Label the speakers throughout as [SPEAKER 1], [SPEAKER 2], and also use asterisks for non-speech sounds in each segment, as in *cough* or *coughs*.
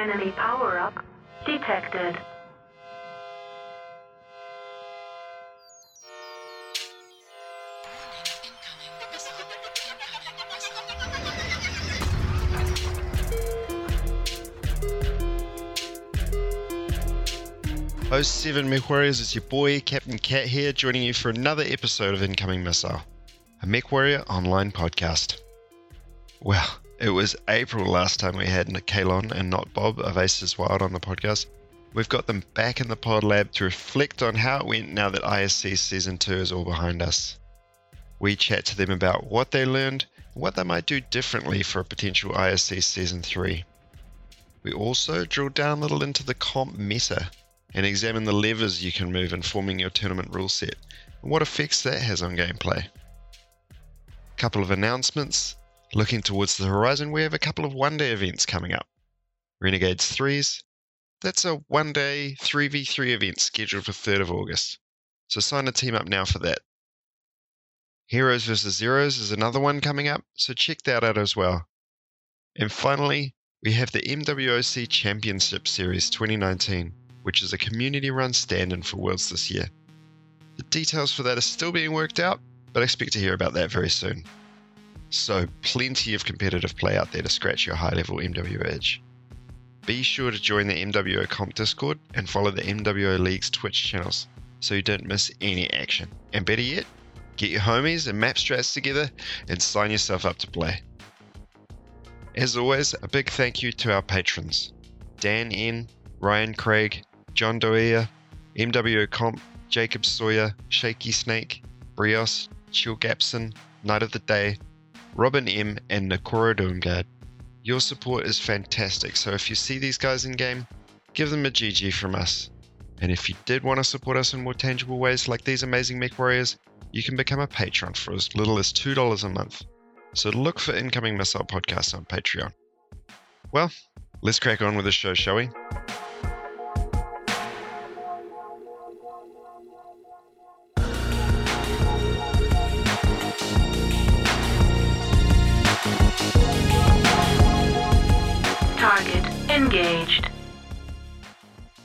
[SPEAKER 1] Enemy power-up detected.
[SPEAKER 2] Host 7 Mech Warriors, it's your boy, Captain Cat here, joining you for another episode of Incoming Missile, a Mech Warrior online podcast. Well, it was April last time we had Kalon and not Bob of Aces Wild on the podcast. We've got them back in the pod lab to reflect on how it went now that ISC Season 2 is all behind us. We chat to them about what they learned what they might do differently for a potential ISC Season 3. We also drill down a little into the comp meta and examine the levers you can move in forming your tournament rule set and what effects that has on gameplay. A couple of announcements. Looking towards the horizon, we have a couple of one day events coming up. Renegades 3s. That's a one day 3v3 event scheduled for 3rd of August. So sign a team up now for that. Heroes vs. Zeros is another one coming up, so check that out as well. And finally, we have the MWOC Championship Series 2019 which is a community run stand in for Worlds this year. The details for that are still being worked out, but I expect to hear about that very soon. So, plenty of competitive play out there to scratch your high level MWO edge. Be sure to join the MWO Comp Discord and follow the MWO League's Twitch channels so you don't miss any action. And better yet, get your homies and map strats together and sign yourself up to play. As always, a big thank you to our patrons Dan N, Ryan Craig, John Doea, MWO Comp, Jacob Sawyer, Shaky Snake, Brios, Chill Gapson, Night of the Day, Robin M, and Nakoro Doomguard. Your support is fantastic, so if you see these guys in game, give them a GG from us. And if you did want to support us in more tangible ways like these amazing mech warriors, you can become a patron for as little as $2 a month. So look for Incoming Missile Podcasts on Patreon. Well, let's crack on with the show, shall we?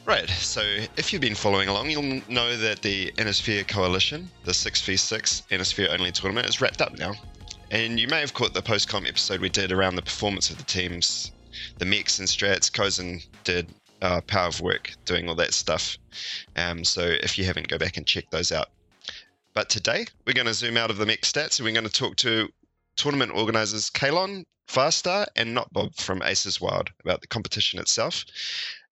[SPEAKER 2] Right, so if you've been following along, you'll know that the Inner Sphere Coalition, the 6v6 Inner Sphere only tournament, is wrapped up now. And you may have caught the post com episode we did around the performance of the teams, the mechs and strats. Kozen did uh, power of work doing all that stuff. Um, so if you haven't, go back and check those out. But today, we're going to zoom out of the mech stats and we're going to talk to tournament organizers Kalon, Farstar, and Not Bob from Aces Wild about the competition itself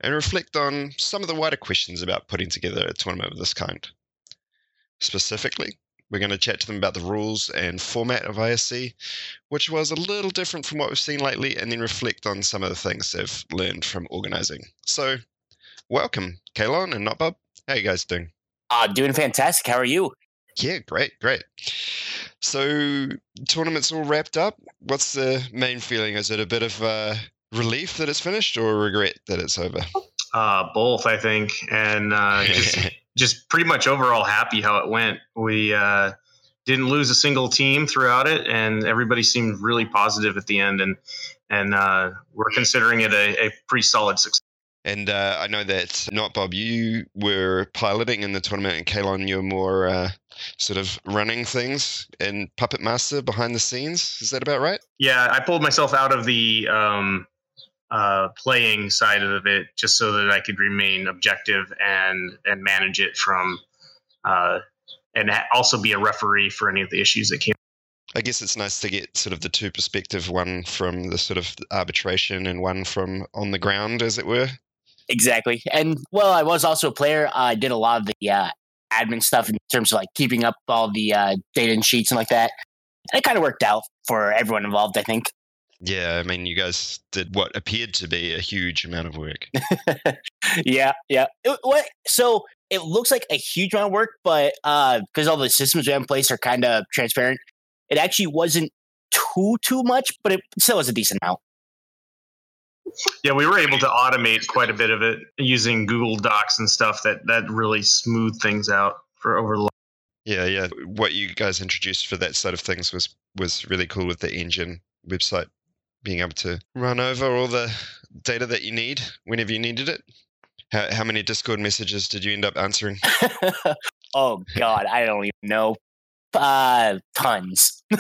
[SPEAKER 2] and reflect on some of the wider questions about putting together a tournament of this kind. Specifically, we're going to chat to them about the rules and format of ISC, which was a little different from what we've seen lately, and then reflect on some of the things they've learned from organizing. So, welcome, Kalon and Not Bob. How are you guys doing?
[SPEAKER 3] Uh, doing fantastic. How are you?
[SPEAKER 2] Yeah, great, great. So tournament's all wrapped up. What's the main feeling? Is it a bit of uh, relief that it's finished, or regret that it's over?
[SPEAKER 4] Uh, both, I think, and uh, just, *laughs* just pretty much overall happy how it went. We uh, didn't lose a single team throughout it, and everybody seemed really positive at the end, and and uh, we're considering it a, a pretty solid success.
[SPEAKER 2] And uh, I know that not Bob, you were piloting in the tournament, and Kalon, you're more uh, sort of running things and puppet master behind the scenes. Is that about right?
[SPEAKER 4] Yeah, I pulled myself out of the um, uh, playing side of it just so that I could remain objective and and manage it from, uh, and also be a referee for any of the issues that came.
[SPEAKER 2] I guess it's nice to get sort of the two perspective, one from the sort of arbitration and one from on the ground, as it were.
[SPEAKER 3] Exactly. And well, I was also a player. I did a lot of the uh, admin stuff in terms of like keeping up all the uh, data and sheets and like that. And it kind of worked out for everyone involved, I think.
[SPEAKER 2] Yeah, I mean, you guys did what appeared to be a huge amount of work. *laughs*
[SPEAKER 3] yeah, yeah. It, what? So it looks like a huge amount of work, but because uh, all the systems we have in place are kind of transparent, it actually wasn't too too much, but it still was a decent amount.
[SPEAKER 4] Yeah, we were able to automate quite a bit of it using Google Docs and stuff that that really smoothed things out for over the.
[SPEAKER 2] Yeah, yeah. What you guys introduced for that side of things was was really cool with the engine website being able to run over all the data that you need whenever you needed it? How, how many Discord messages did you end up answering? *laughs*
[SPEAKER 3] oh God, I don't even know. Uh, tons. *laughs*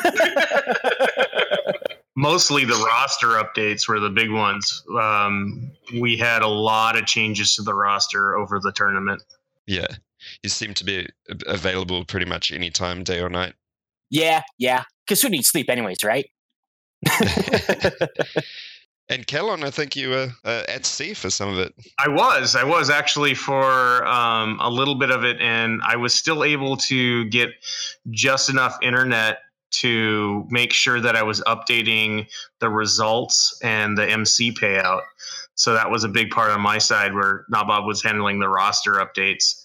[SPEAKER 4] Mostly the roster updates were the big ones. Um, we had a lot of changes to the roster over the tournament.
[SPEAKER 2] Yeah, you seem to be available pretty much any time, day or night.
[SPEAKER 3] Yeah, yeah. Because who needs sleep, anyways, right? *laughs*
[SPEAKER 2] and Kellon, I think you were uh, at sea for some of it.
[SPEAKER 4] I was. I was actually for um, a little bit of it, and I was still able to get just enough internet to make sure that I was updating the results and the MC payout. So that was a big part on my side where Nabob was handling the roster updates.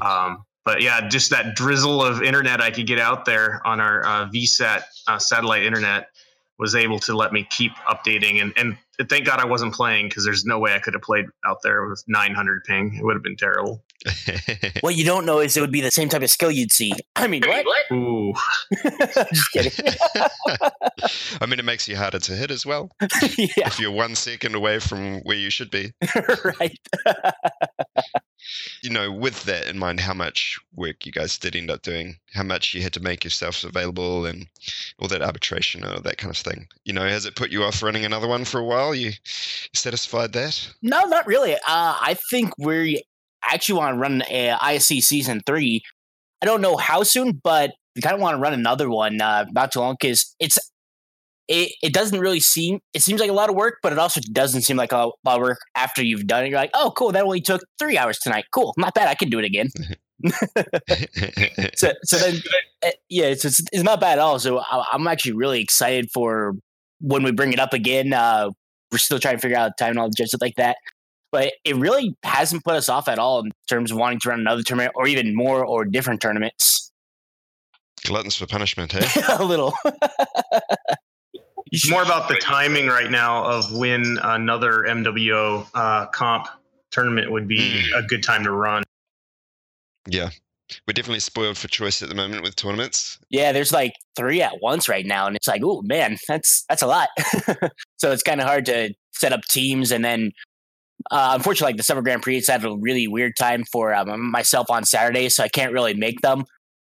[SPEAKER 4] *laughs* um, but yeah, just that drizzle of internet I could get out there on our uh, VSAT uh, satellite internet was able to let me keep updating and, and thank God I wasn't playing because there's no way I could have played out there with 900 ping. It would have been terrible. *laughs*
[SPEAKER 3] what you don't know is it would be the same type of skill you'd see. *coughs* I mean, what?
[SPEAKER 4] Ooh. *laughs* *laughs*
[SPEAKER 3] Just kidding.
[SPEAKER 2] I mean, it makes you harder to hit as well.
[SPEAKER 3] yeah.
[SPEAKER 2] If you're one second away from where you should be.
[SPEAKER 3] right.
[SPEAKER 2] you know, with that in mind, how much work you guys did end up doing, how much you had to make yourselves available, and all that arbitration or that kind of thing. You know, has it put you off running another one for a while? You, you satisfied that?
[SPEAKER 3] No, not really. Uh, I think we actually want to run a ISC season three. I don't know how soon, but we kind of want to run another one uh, not too long because it's it, it doesn't really seem it seems like a lot of work, but it also doesn't seem like a lot of work after you've done it. You're like, oh, cool, that only took three hours tonight. Cool, not bad. I can do it again. *laughs* so, so then, uh, yeah, it's, it's, it's not bad at all. So I, am actually really excited for when we bring it up again. Uh, we're still trying to figure out time and all the stuff like that, but it really hasn't put us off at all in terms of wanting to run another tournament or even more or different tournaments.
[SPEAKER 2] Gluttons for punishment, hey? *laughs*
[SPEAKER 3] a little.
[SPEAKER 4] It's more about the timing right now of when another MWO uh, comp tournament would be mm. a good time to run.
[SPEAKER 2] Yeah. We're definitely spoiled for choice at the moment with tournaments.
[SPEAKER 3] Yeah, there's like three at once right now, and it's like, oh man, that's that's a lot. *laughs* so it's kind of hard to set up teams, and then uh, unfortunately, like the Summer Grand Prix, it's at a really weird time for um, myself on Saturday, so I can't really make them.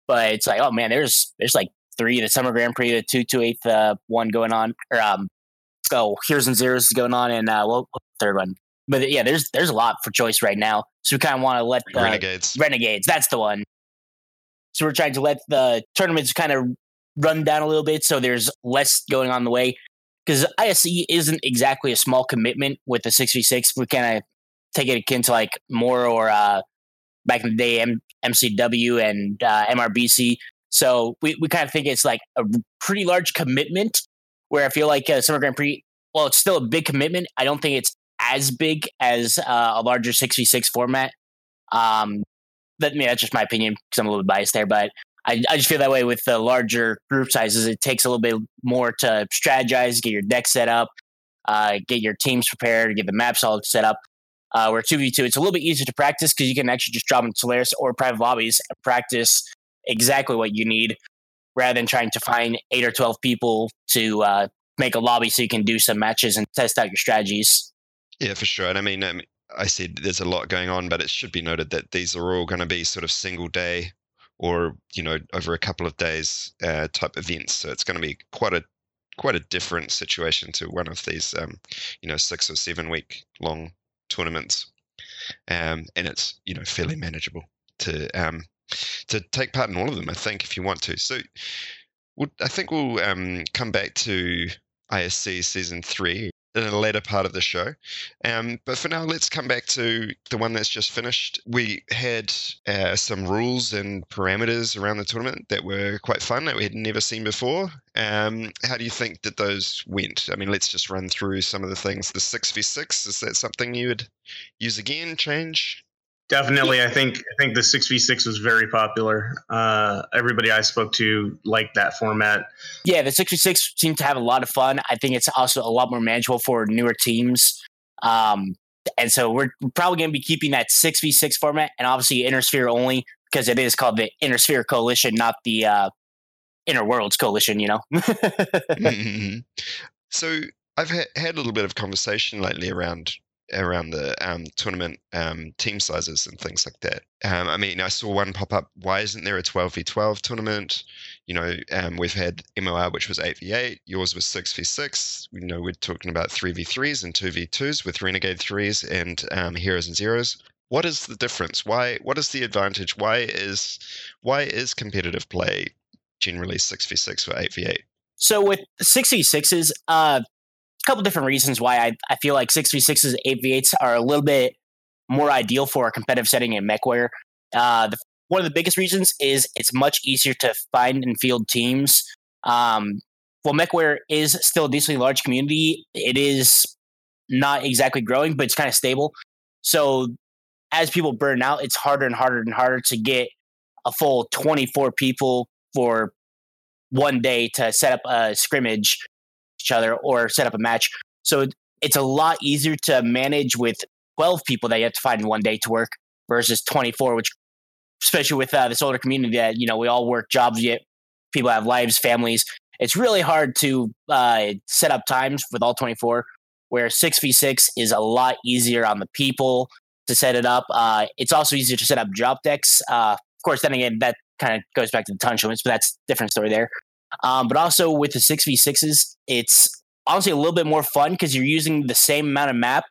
[SPEAKER 3] But it's like, oh man, there's there's like three, the Summer Grand Prix, the two two eighth uh, one going on, or um, oh, Heroes and zeros going on, and uh, well, third one. But yeah, there's there's a lot for choice right now, so we kind of want to let
[SPEAKER 2] uh, renegades
[SPEAKER 3] renegades. That's the one. So we're trying to let the tournaments kind of run down a little bit, so there's less going on the way. Because ISC isn't exactly a small commitment with the six v six. We kind of take it akin to like more or uh, back in the day M- MCW and uh, MRBC so we, we kind of think it's like a pretty large commitment where I feel like uh, Summer Grand Prix, well, it's still a big commitment. I don't think it's as big as uh, a larger 6v6 format. Um, mean, that's just my opinion because I'm a little biased there, but I, I just feel that way with the larger group sizes. It takes a little bit more to strategize, get your deck set up, uh, get your teams prepared, get the maps all set up. Uh, where 2v2, it's a little bit easier to practice because you can actually just drop into Solaris or private lobbies and practice exactly what you need rather than trying to find eight or 12 people to uh, make a lobby so you can do some matches and test out your strategies.
[SPEAKER 2] Yeah, for sure. And I mean, um, I said there's a lot going on, but it should be noted that these are all going to be sort of single day or, you know, over a couple of days uh, type events. So it's going to be quite a quite a different situation to one of these, um, you know, six or seven week long tournaments. Um, and it's, you know, fairly manageable to um, to take part in all of them. I think if you want to. So, we'll, I think we'll um, come back to ISC season three in a later part of the show. Um, but for now, let's come back to the one that's just finished. We had uh, some rules and parameters around the tournament that were quite fun that we had never seen before. Um, how do you think that those went? I mean, let's just run through some of the things. The 6v6, is that something you would use again, change?
[SPEAKER 4] Definitely, I think I think the six v six was very popular. Uh, everybody I spoke to liked that format.
[SPEAKER 3] Yeah, the six v six seemed to have a lot of fun. I think it's also a lot more manageable for newer teams. Um, and so we're probably going to be keeping that six v six format, and obviously Inner Sphere only because it is called the Inner Sphere Coalition, not the uh, Inner Worlds Coalition. You know. *laughs*
[SPEAKER 2] mm-hmm. So I've ha- had a little bit of conversation lately around around the um, tournament um, team sizes and things like that. Um, I mean, I saw one pop up. Why isn't there a 12v12 tournament? You know, um, we've had MOR, which was 8v8. Yours was 6v6. You know, we're talking about 3v3s and 2v2s with Renegade 3s and um, Heroes and Zeros. What is the difference? Why? What is the advantage? Why is why is competitive play generally 6v6 or 8v8?
[SPEAKER 3] So with 6v6s, uh, couple different reasons why I, I feel like 6v6s and 8v8s are a little bit more ideal for a competitive setting in MechWarrior. Uh, the, one of the biggest reasons is it's much easier to find and field teams. Um, well, MechWarrior is still a decently large community. It is not exactly growing, but it's kind of stable. So as people burn out, it's harder and harder and harder to get a full 24 people for one day to set up a scrimmage each other or set up a match. So it's a lot easier to manage with 12 people that you have to find in one day to work versus 24, which, especially with uh, this older community that, you know, we all work jobs yet, people have lives, families. It's really hard to uh, set up times with all 24, where 6v6 is a lot easier on the people to set it up. Uh, it's also easier to set up drop decks. Uh, of course, then again, that kind of goes back to the ton but that's different story there. Um, but also with the 6v6s, it's honestly a little bit more fun because you're using the same amount of map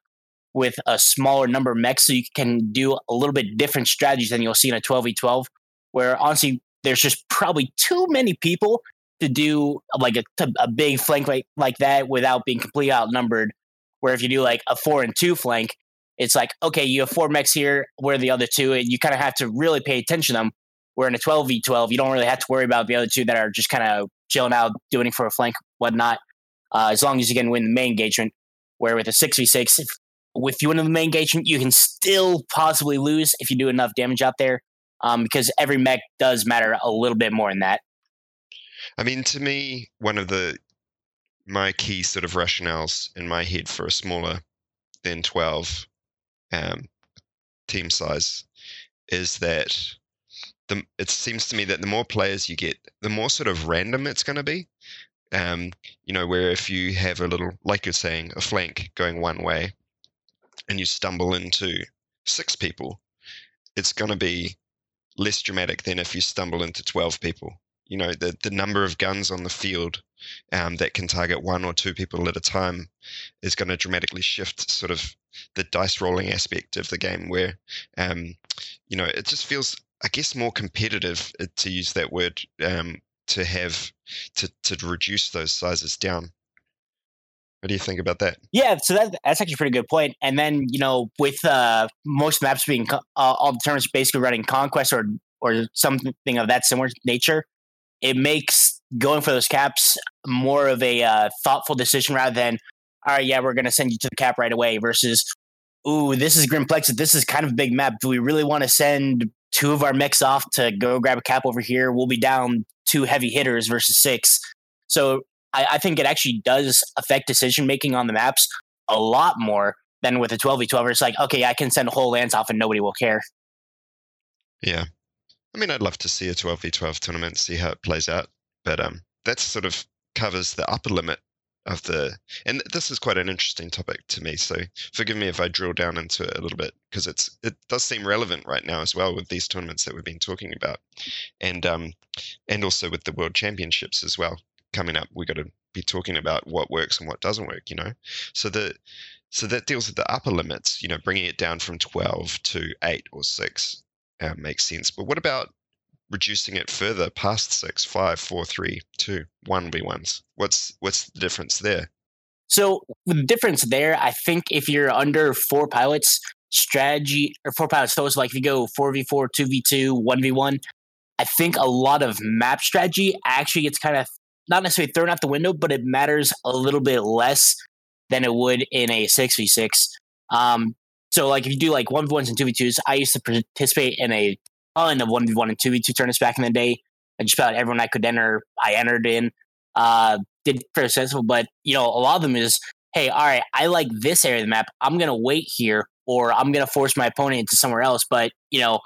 [SPEAKER 3] with a smaller number of mechs, so you can do a little bit different strategies than you'll see in a 12v12, where honestly, there's just probably too many people to do like a, a big flank like, like that without being completely outnumbered. Where if you do like a four and two flank, it's like, okay, you have four mechs here, where the other two? And you kind of have to really pay attention to them. Where in a 12v12, you don't really have to worry about the other two that are just kind of chilling out, doing it for a flank, whatnot, uh, as long as you can win the main engagement. Where with a 6v6, if, if you win the main engagement, you can still possibly lose if you do enough damage out there, um, because every mech does matter a little bit more in that.
[SPEAKER 2] I mean, to me, one of the my key sort of rationales in my head for a smaller than 12 um, team size is that the, it seems to me that the more players you get, the more sort of random it's going to be. Um, you know, where if you have a little, like you're saying, a flank going one way, and you stumble into six people, it's going to be less dramatic than if you stumble into 12 people. You know, the, the number of guns on the field um, that can target one or two people at a time is going to dramatically shift sort of the dice rolling aspect of the game where um, you know it just feels i guess more competitive uh, to use that word um, to have to to reduce those sizes down what do you think about that?
[SPEAKER 3] Yeah, so that, that's actually a pretty good point. And then you know, with uh, most maps being uh, all the terms basically running conquest or or something of that similar nature, it makes going for those caps more of a uh, thoughtful decision rather than all right, yeah, we're going to send you to the cap right away versus, ooh, this is Grimplexus. This is kind of a big map. Do we really want to send two of our mechs off to go grab a cap over here? We'll be down two heavy hitters versus six. So I, I think it actually does affect decision making on the maps a lot more than with a 12v12 where it's like, okay, I can send a whole lance off and nobody will care.
[SPEAKER 2] Yeah. I mean, I'd love to see a 12v12 tournament, see how it plays out. But um, that sort of covers the upper limit of the and this is quite an interesting topic to me so forgive me if i drill down into it a little bit because it's it does seem relevant right now as well with these tournaments that we've been talking about and um and also with the world championships as well coming up we've got to be talking about what works and what doesn't work you know? So the so that deals with the upper limits you know bringing it down from 12 to 8 or 6 uh, makes sense but what about reducing it further past six, five, four, three, two, one v ones. What's what's the difference there?
[SPEAKER 3] So the difference there, I think if you're under four pilots, strategy or four pilots, so it's like if you go four v four, two v two, one v one. I think a lot of map strategy actually gets kind of not necessarily thrown out the window, but it matters a little bit less than it would in a six v six. Um, so like if you do like one v ones and two v twos, I used to participate in a ton the 1v1 and 2v2 tournaments back in the day. I just about everyone I could enter, I entered in. Uh, did pretty successful, but you know, a lot of them is, hey, all right, I like this area of the map. I'm gonna wait here, or I'm gonna force my opponent into somewhere else. But you know,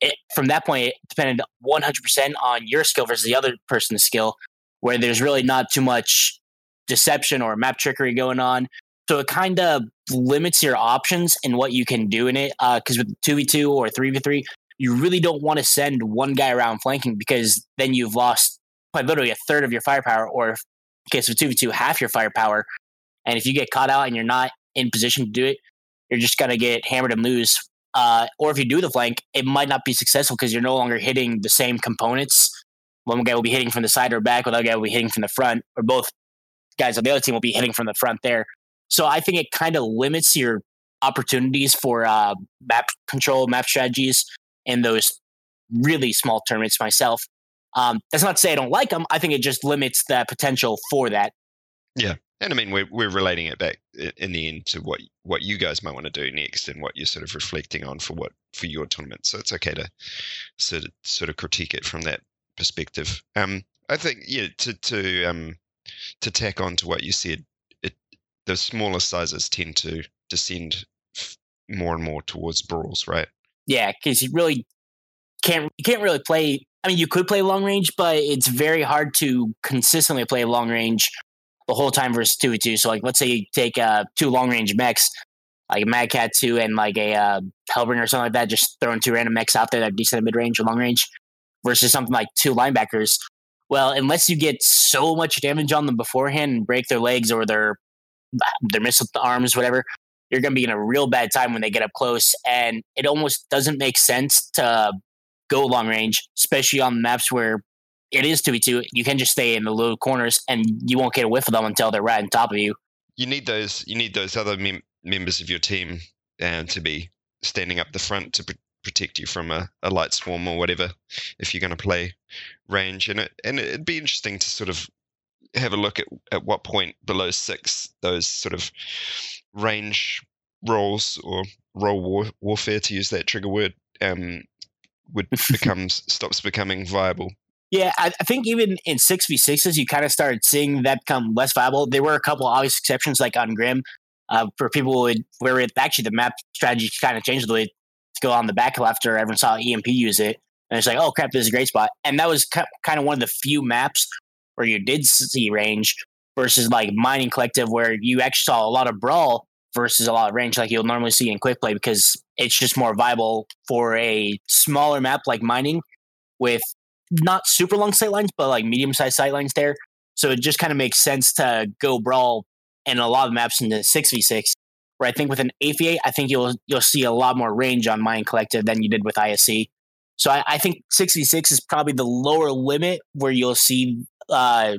[SPEAKER 3] it, from that point, it depended 100% on your skill versus the other person's skill, where there's really not too much deception or map trickery going on. So it kind of limits your options and what you can do in it. Because uh, with 2v2 or 3v3, you really don't want to send one guy around flanking because then you've lost quite literally a third of your firepower, or in case of 2v2, half your firepower. And if you get caught out and you're not in position to do it, you're just going to get hammered and lose. Uh, or if you do the flank, it might not be successful because you're no longer hitting the same components. One guy will be hitting from the side or back, the other guy will be hitting from the front, or both guys on the other team will be hitting from the front there. So I think it kind of limits your opportunities for uh, map control, map strategies in those really small tournaments myself. Um, that's not to say I don't like them. I think it just limits the potential for that.
[SPEAKER 2] Yeah. And I mean, we're, we're relating it back in the end to what what you guys might want to do next, and what you're sort of reflecting on for what for your tournament. So it's okay to sort of sort of critique it from that perspective. Um, I think yeah, to to um to tack on to what you said, it the smaller sizes tend to descend more and more towards brawls, right?
[SPEAKER 3] Yeah, because you really can't you can't really play. I mean, you could play long range, but it's very hard to consistently play long range the whole time versus two v two. So like, let's say you take uh, two long range mechs, like a Mad Cat two and like a uh, Hellbringer or something like that, just throwing two random mechs out there that decent mid range or long range, versus something like two linebackers. Well, unless you get so much damage on them beforehand and break their legs or their their missile arms, whatever, you're going to be in a real bad time when they get up close. And it almost doesn't make sense to go long range, especially on maps where it is 2v2. You can just stay in the little corners and you won't get a whiff of them until they're right on top of you.
[SPEAKER 2] You need those. You need those other mem- members of your team uh, to be standing up the front to pr- protect you from a, a light swarm or whatever if you're going to play range. And it and it'd be interesting to sort of have a look at at what point below six those sort of range roles or role war, warfare to use that trigger word um, would *laughs* becomes stops becoming viable.
[SPEAKER 3] Yeah, I, I think even in six v sixes, you kind of started seeing that become less viable. There were a couple obvious exceptions, like on Grim, uh, for people would, where it, actually the map strategy kind of changed the way to go on the back after everyone saw EMP use it, and it's like, oh crap, this is a great spot. And that was kind of one of the few maps where you did see range versus like Mining Collective, where you actually saw a lot of brawl versus a lot of range, like you'll normally see in quick play, because it's just more viable for a smaller map like Mining with not super long sight lines, but like medium sized sight lines there. So it just kind of makes sense to go brawl and a lot of maps into six v six. Where I think with an eight, I think you'll you'll see a lot more range on Mine Collective than you did with ISC. So I, I think six v six is probably the lower limit where you'll see uh,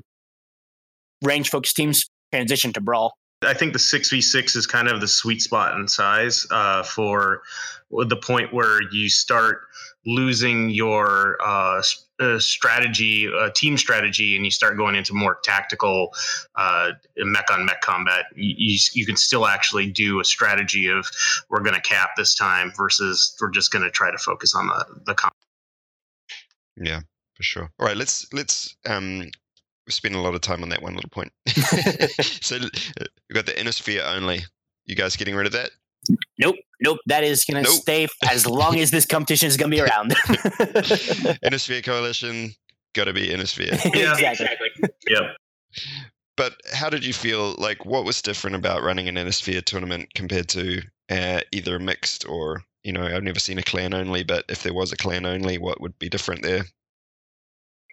[SPEAKER 3] range focused teams transition to brawl.
[SPEAKER 4] I think the six v six is kind of the sweet spot in size uh, for the point where you start losing your uh, uh, strategy, uh, team strategy, and you start going into more tactical mech on mech combat, you, you, you, can still actually do a strategy of we're going to cap this time versus we're just going to try to focus on the the. combat.
[SPEAKER 2] yeah, for sure. All right, let's let's um we spend a lot of time on that one little point. *laughs* *laughs* so uh, we've got the Inner Sphere only. You guys getting rid of that?
[SPEAKER 3] Nope, nope. That is going to nope. stay as long as this competition is going to be around. *laughs*
[SPEAKER 2] Inner Sphere Coalition, got to be Inner Sphere.
[SPEAKER 3] Yeah, exactly.
[SPEAKER 4] yep.
[SPEAKER 2] But how did you feel? Like, what was different about running an Inner Sphere tournament compared to uh, either a mixed or, you know, I've never seen a clan only, but if there was a clan only, what would be different there?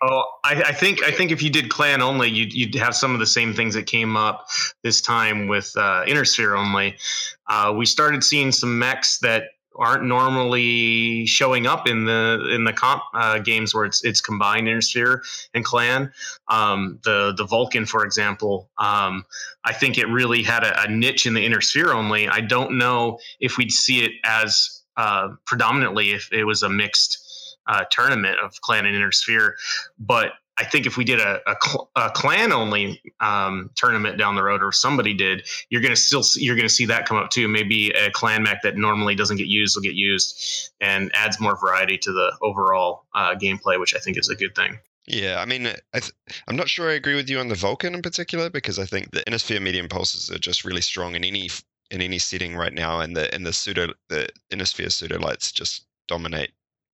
[SPEAKER 4] Oh, I, I, think I think if you did clan only, you'd, you'd have some of the same things that came up this time with uh, Innersphere only. Uh, we started seeing some mechs that aren't normally showing up in the in the comp uh, games where it's it's combined Innersphere and clan. Um, the the Vulcan, for example, um, I think it really had a, a, niche in the Innersphere only. I don't know if we'd see it as uh, predominantly if it was a mixed uh, tournament of clan and inner Sphere. But I think if we did a, a, cl- a clan only um, tournament down the road, or somebody did, you're going to still see, you're to see that come up too. Maybe a clan mech that normally doesn't get used will get used, and adds more variety to the overall uh, gameplay, which I think is a good thing.
[SPEAKER 2] Yeah, I mean, I th- I'm not sure I agree with you on the Vulcan in particular because I think the Inner Sphere medium pulses are just really strong in any in any setting right now, and the and the pseudo the Inner Sphere pseudo lights just dominate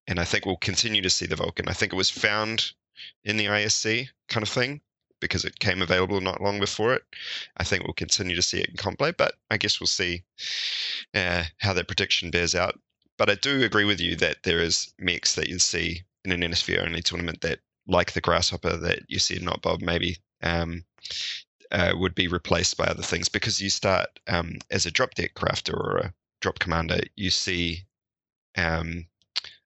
[SPEAKER 2] and I think we'll continue to see the Vulcan. I think it was found in the ISC kind of thing, because it came available not long before it. I think we'll continue to see it in comp play, but I guess we'll see uh, how that prediction bears out. But I do agree with you that there is mechs that you see in an NSV only tournament that, like the Grasshopper that you see in Not Bob, maybe um, uh, would be replaced by other things because you start um, as a drop deck crafter or a drop commander, you see um,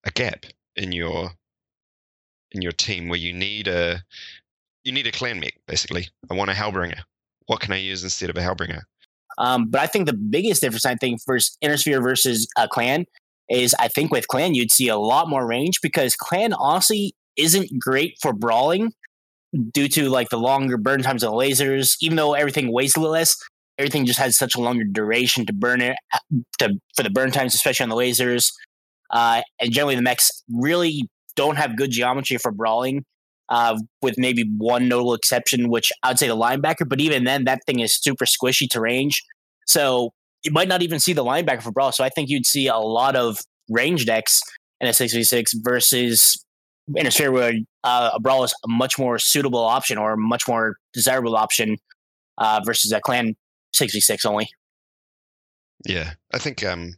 [SPEAKER 2] a gap in your in your team where you need a you need a clan mech basically. I want a Hellbringer. What can I use instead of a Hellbringer?
[SPEAKER 3] Um, but I think the biggest difference, I think, versus Inner versus a clan is I think with clan you'd see a lot more range because clan honestly isn't great for brawling due to like the longer burn times of the lasers. Even though everything weighs a little less, everything just has such a longer duration to burn it uh, to, for the burn times, especially on the lasers. Uh, and generally, the mechs really don't have good geometry for brawling, uh, with maybe one notable exception, which I would say the linebacker. But even then, that thing is super squishy to range. So you might not even see the linebacker for brawl. So I think you'd see a lot of range decks in a 6v6 versus in a sphere where uh, a brawl is a much more suitable option or a much more desirable option uh, versus a clan 6v6 only.
[SPEAKER 2] Yeah, I think um,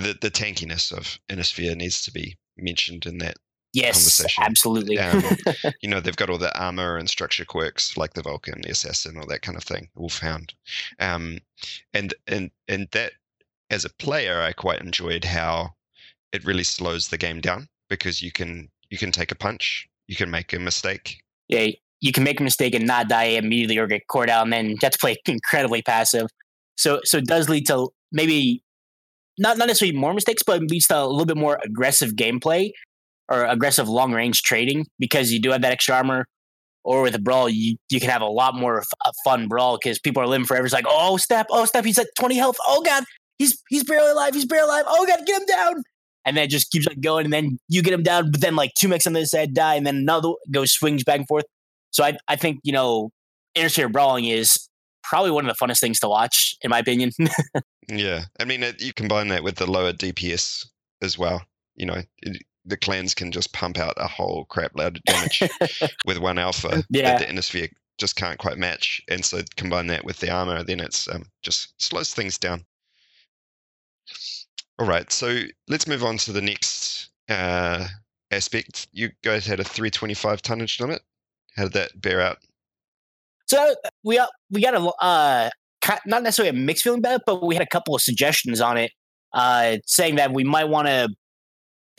[SPEAKER 2] the, the tankiness of Inner Sphere needs to be mentioned in that
[SPEAKER 3] yes,
[SPEAKER 2] conversation.
[SPEAKER 3] absolutely.
[SPEAKER 2] Um, *laughs* you know, they've got all the armor and structure quirks like the Vulcan, the Assassin, all that kind of thing, Wolfhound. Um, and and and that, as a player, I quite enjoyed how it really slows the game down because you can you can take a punch, you can make a mistake.
[SPEAKER 3] Yeah, you can make a mistake and not die immediately or get core out, and then you have to play *laughs* incredibly passive. So so it does lead to maybe not not necessarily more mistakes, but at least a little bit more aggressive gameplay or aggressive long range trading because you do have that extra armor. Or with a brawl, you, you can have a lot more a fun brawl because people are living forever. It's like, oh step, oh step, he's at twenty health. Oh god, he's he's barely alive. He's barely alive. Oh god, get him down. And then it just keeps like going, and then you get him down, but then like two mechs on the side die, and then another goes swings back and forth. So I I think you know, intersphere brawling is probably one of the funnest things to watch, in my opinion. *laughs*
[SPEAKER 2] yeah, I mean, it, you combine that with the lower DPS as well. You know, it, the clans can just pump out a whole crap load of damage *laughs* with one alpha yeah. that the Inner Sphere just can't quite match. And so combine that with the armor, then it's um, just slows things down. All right, so let's move on to the next uh, aspect. You guys had a 325 tonnage limit. How did that bear out?
[SPEAKER 3] So we we got a uh, not necessarily a mixed feeling about it, but we had a couple of suggestions on it, uh, saying that we might want to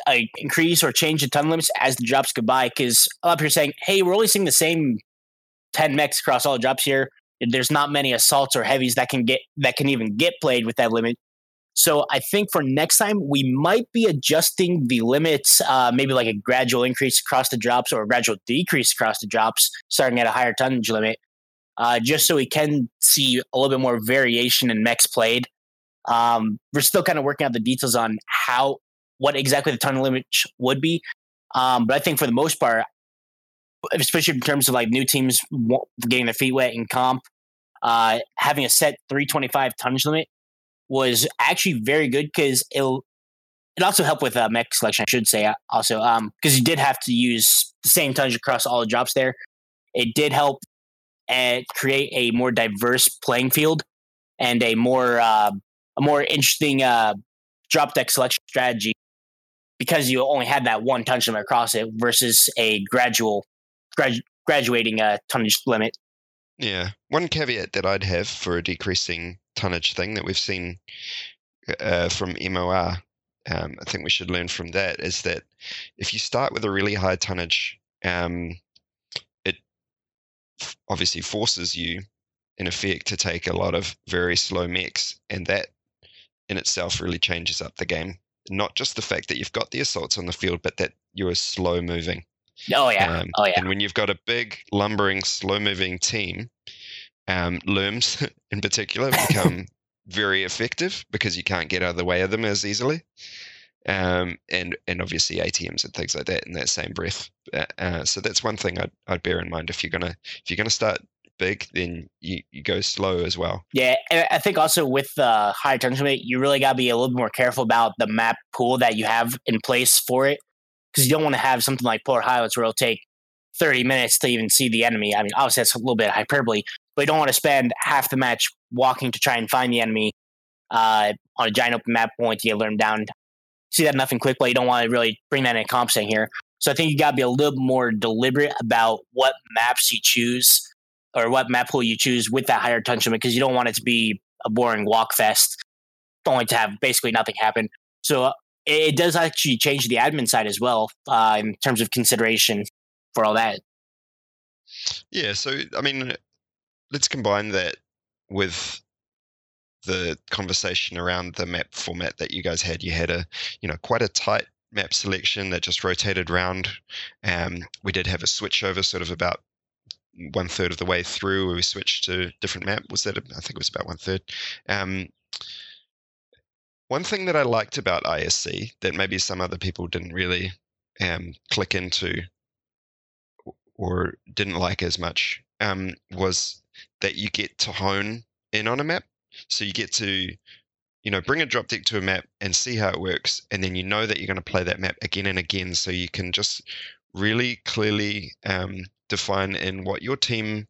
[SPEAKER 3] uh, increase or change the ton limits as the drops go by. Because a lot of people are saying, "Hey, we're only seeing the same ten mechs across all the drops here. There's not many assaults or heavies that can get that can even get played with that limit." So I think for next time we might be adjusting the limits, uh, maybe like a gradual increase across the drops or a gradual decrease across the drops, starting at a higher tonnage limit uh, just so we can see a little bit more variation in mechs played. Um, we're still kind of working out the details on how, what exactly the ton limit would be. Um, but I think for the most part, especially in terms of like new teams getting their feet wet in comp, uh, having a set 325 tonnage limit was actually very good because it'll it also helped with uh, mech selection, I should say. Uh, also, because um, you did have to use the same tonnage across all the drops there. It did help and create a more diverse playing field and a more uh, a more interesting uh, drop deck selection strategy because you only had that one tonnage limit across it versus a gradual gradu- graduating uh, tonnage limit.
[SPEAKER 2] Yeah, one caveat that I'd have for a decreasing tonnage thing that we've seen uh, from MOR, um, I think we should learn from that is that if you start with a really high tonnage, um, obviously forces you, in effect, to take a lot of very slow mechs, and that in itself really changes up the game. Not just the fact that you've got the assaults on the field, but that you're slow moving.
[SPEAKER 3] Oh yeah, um, oh yeah.
[SPEAKER 2] And when you've got a big, lumbering, slow-moving team, um, LRMs *laughs* in particular become *laughs* very effective because you can't get out of the way of them as easily um, and and obviously ATMs and things like that in that same breath. Uh, uh, so that's one thing I'd, I'd bear in mind if you're gonna if you're gonna start big, then you, you go slow as well.
[SPEAKER 3] Yeah, I think also with the high turn rate, you really got to be a little more careful about the map pool that you have in place for it, because you don't want to have something like Polar Highlands where it'll take 30 minutes to even see the enemy. I mean, obviously that's a little bit hyperbole, but you don't want to spend half the match walking to try and find the enemy uh, on a giant open map point to get them down. See that nothing quick, but you don't want to really bring that in comp setting here. So I think you got to be a little more deliberate about what maps you choose or what map pool you choose with that higher limit because you don't want it to be a boring walk fest, only to have basically nothing happen. So uh, it, it does actually change the admin side as well uh, in terms of consideration for all that.
[SPEAKER 2] Yeah, so I mean, let's combine that with the conversation around the map format that you guys had. You had a, you know, quite a tight map selection that just rotated around. Um, we did have a switchover sort of about one third of the way through where we switched to different map. Was that, a, I think it was about one third. Um, one thing that I liked about ISC that maybe some other people didn't really um, click into or didn't like as much um, was that you get to hone in on a map. So you get to, you know, bring a drop deck to a map and see how it works, and then you know that you're going to play that map again and again. So you can just really clearly um, define in what your team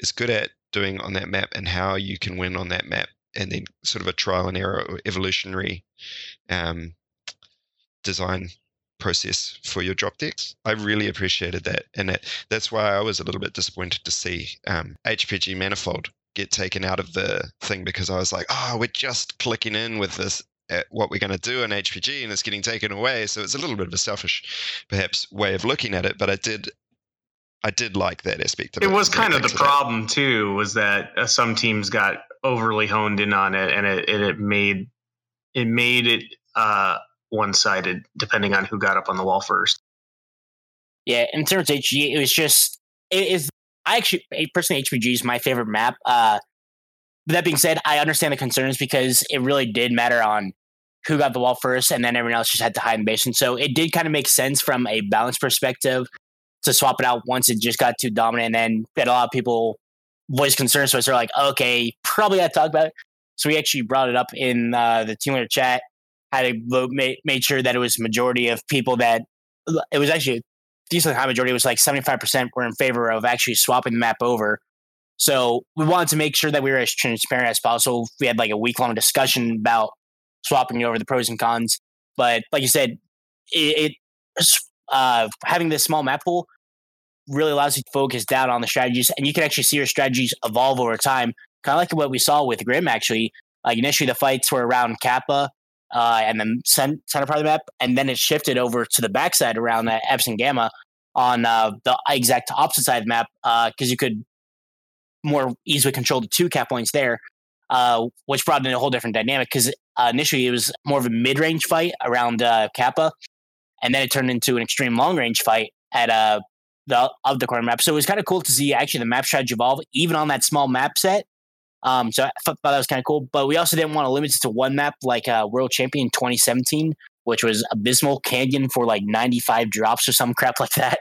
[SPEAKER 2] is good at doing on that map and how you can win on that map, and then sort of a trial and error or evolutionary um, design process for your drop decks. I really appreciated that, and that, that's why I was a little bit disappointed to see um, HPG Manifold get taken out of the thing because I was like, oh, we're just clicking in with this at what we're going to do in HPG, and it's getting taken away. So it's a little bit of a selfish, perhaps, way of looking at it. But I did, I did like that aspect of
[SPEAKER 4] it.
[SPEAKER 2] It
[SPEAKER 4] was kind of the
[SPEAKER 2] that.
[SPEAKER 4] problem too, was that uh, some teams got overly honed in on it, and it and it made it made it uh, one sided depending on who got up on the wall first.
[SPEAKER 3] Yeah, in terms of HG, it was just it is. I actually personally HPG is my favorite map. Uh, that being said, I understand the concerns because it really did matter on who got the wall first, and then everyone else just had to hide in basin. So it did kind of make sense from a balance perspective to swap it out once it just got too dominant. And then had a lot of people voice concerns, so it's sort like, okay, probably got to talk about it. So we actually brought it up in uh, the team leader chat. Had a vote, made, made sure that it was majority of people that it was actually a decently high majority. Was like seventy five percent were in favor of actually swapping the map over. So we wanted to make sure that we were as transparent as possible. We had like a week long discussion about swapping over the pros and cons. But like you said, it, it uh, having this small map pool really allows you to focus down on the strategies, and you can actually see your strategies evolve over time. Kind of like what we saw with Grim, actually. Like initially, the fights were around Kappa uh, and the center part of the map, and then it shifted over to the backside around uh, Epsilon Gamma on uh, the exact opposite side of the map because uh, you could more easily control the two cap points there, uh, which brought in a whole different dynamic because uh, initially it was more of a mid range fight around Kappa, and then it turned into an extreme long range fight at uh, the of the corner map. So it was kind of cool to see actually the map strategy evolve even on that small map set. Um, so I thought that was kind of cool, but we also didn't want to limit it to one map like uh, World Champion 2017, which was Abysmal Canyon for like 95 drops or some crap like that.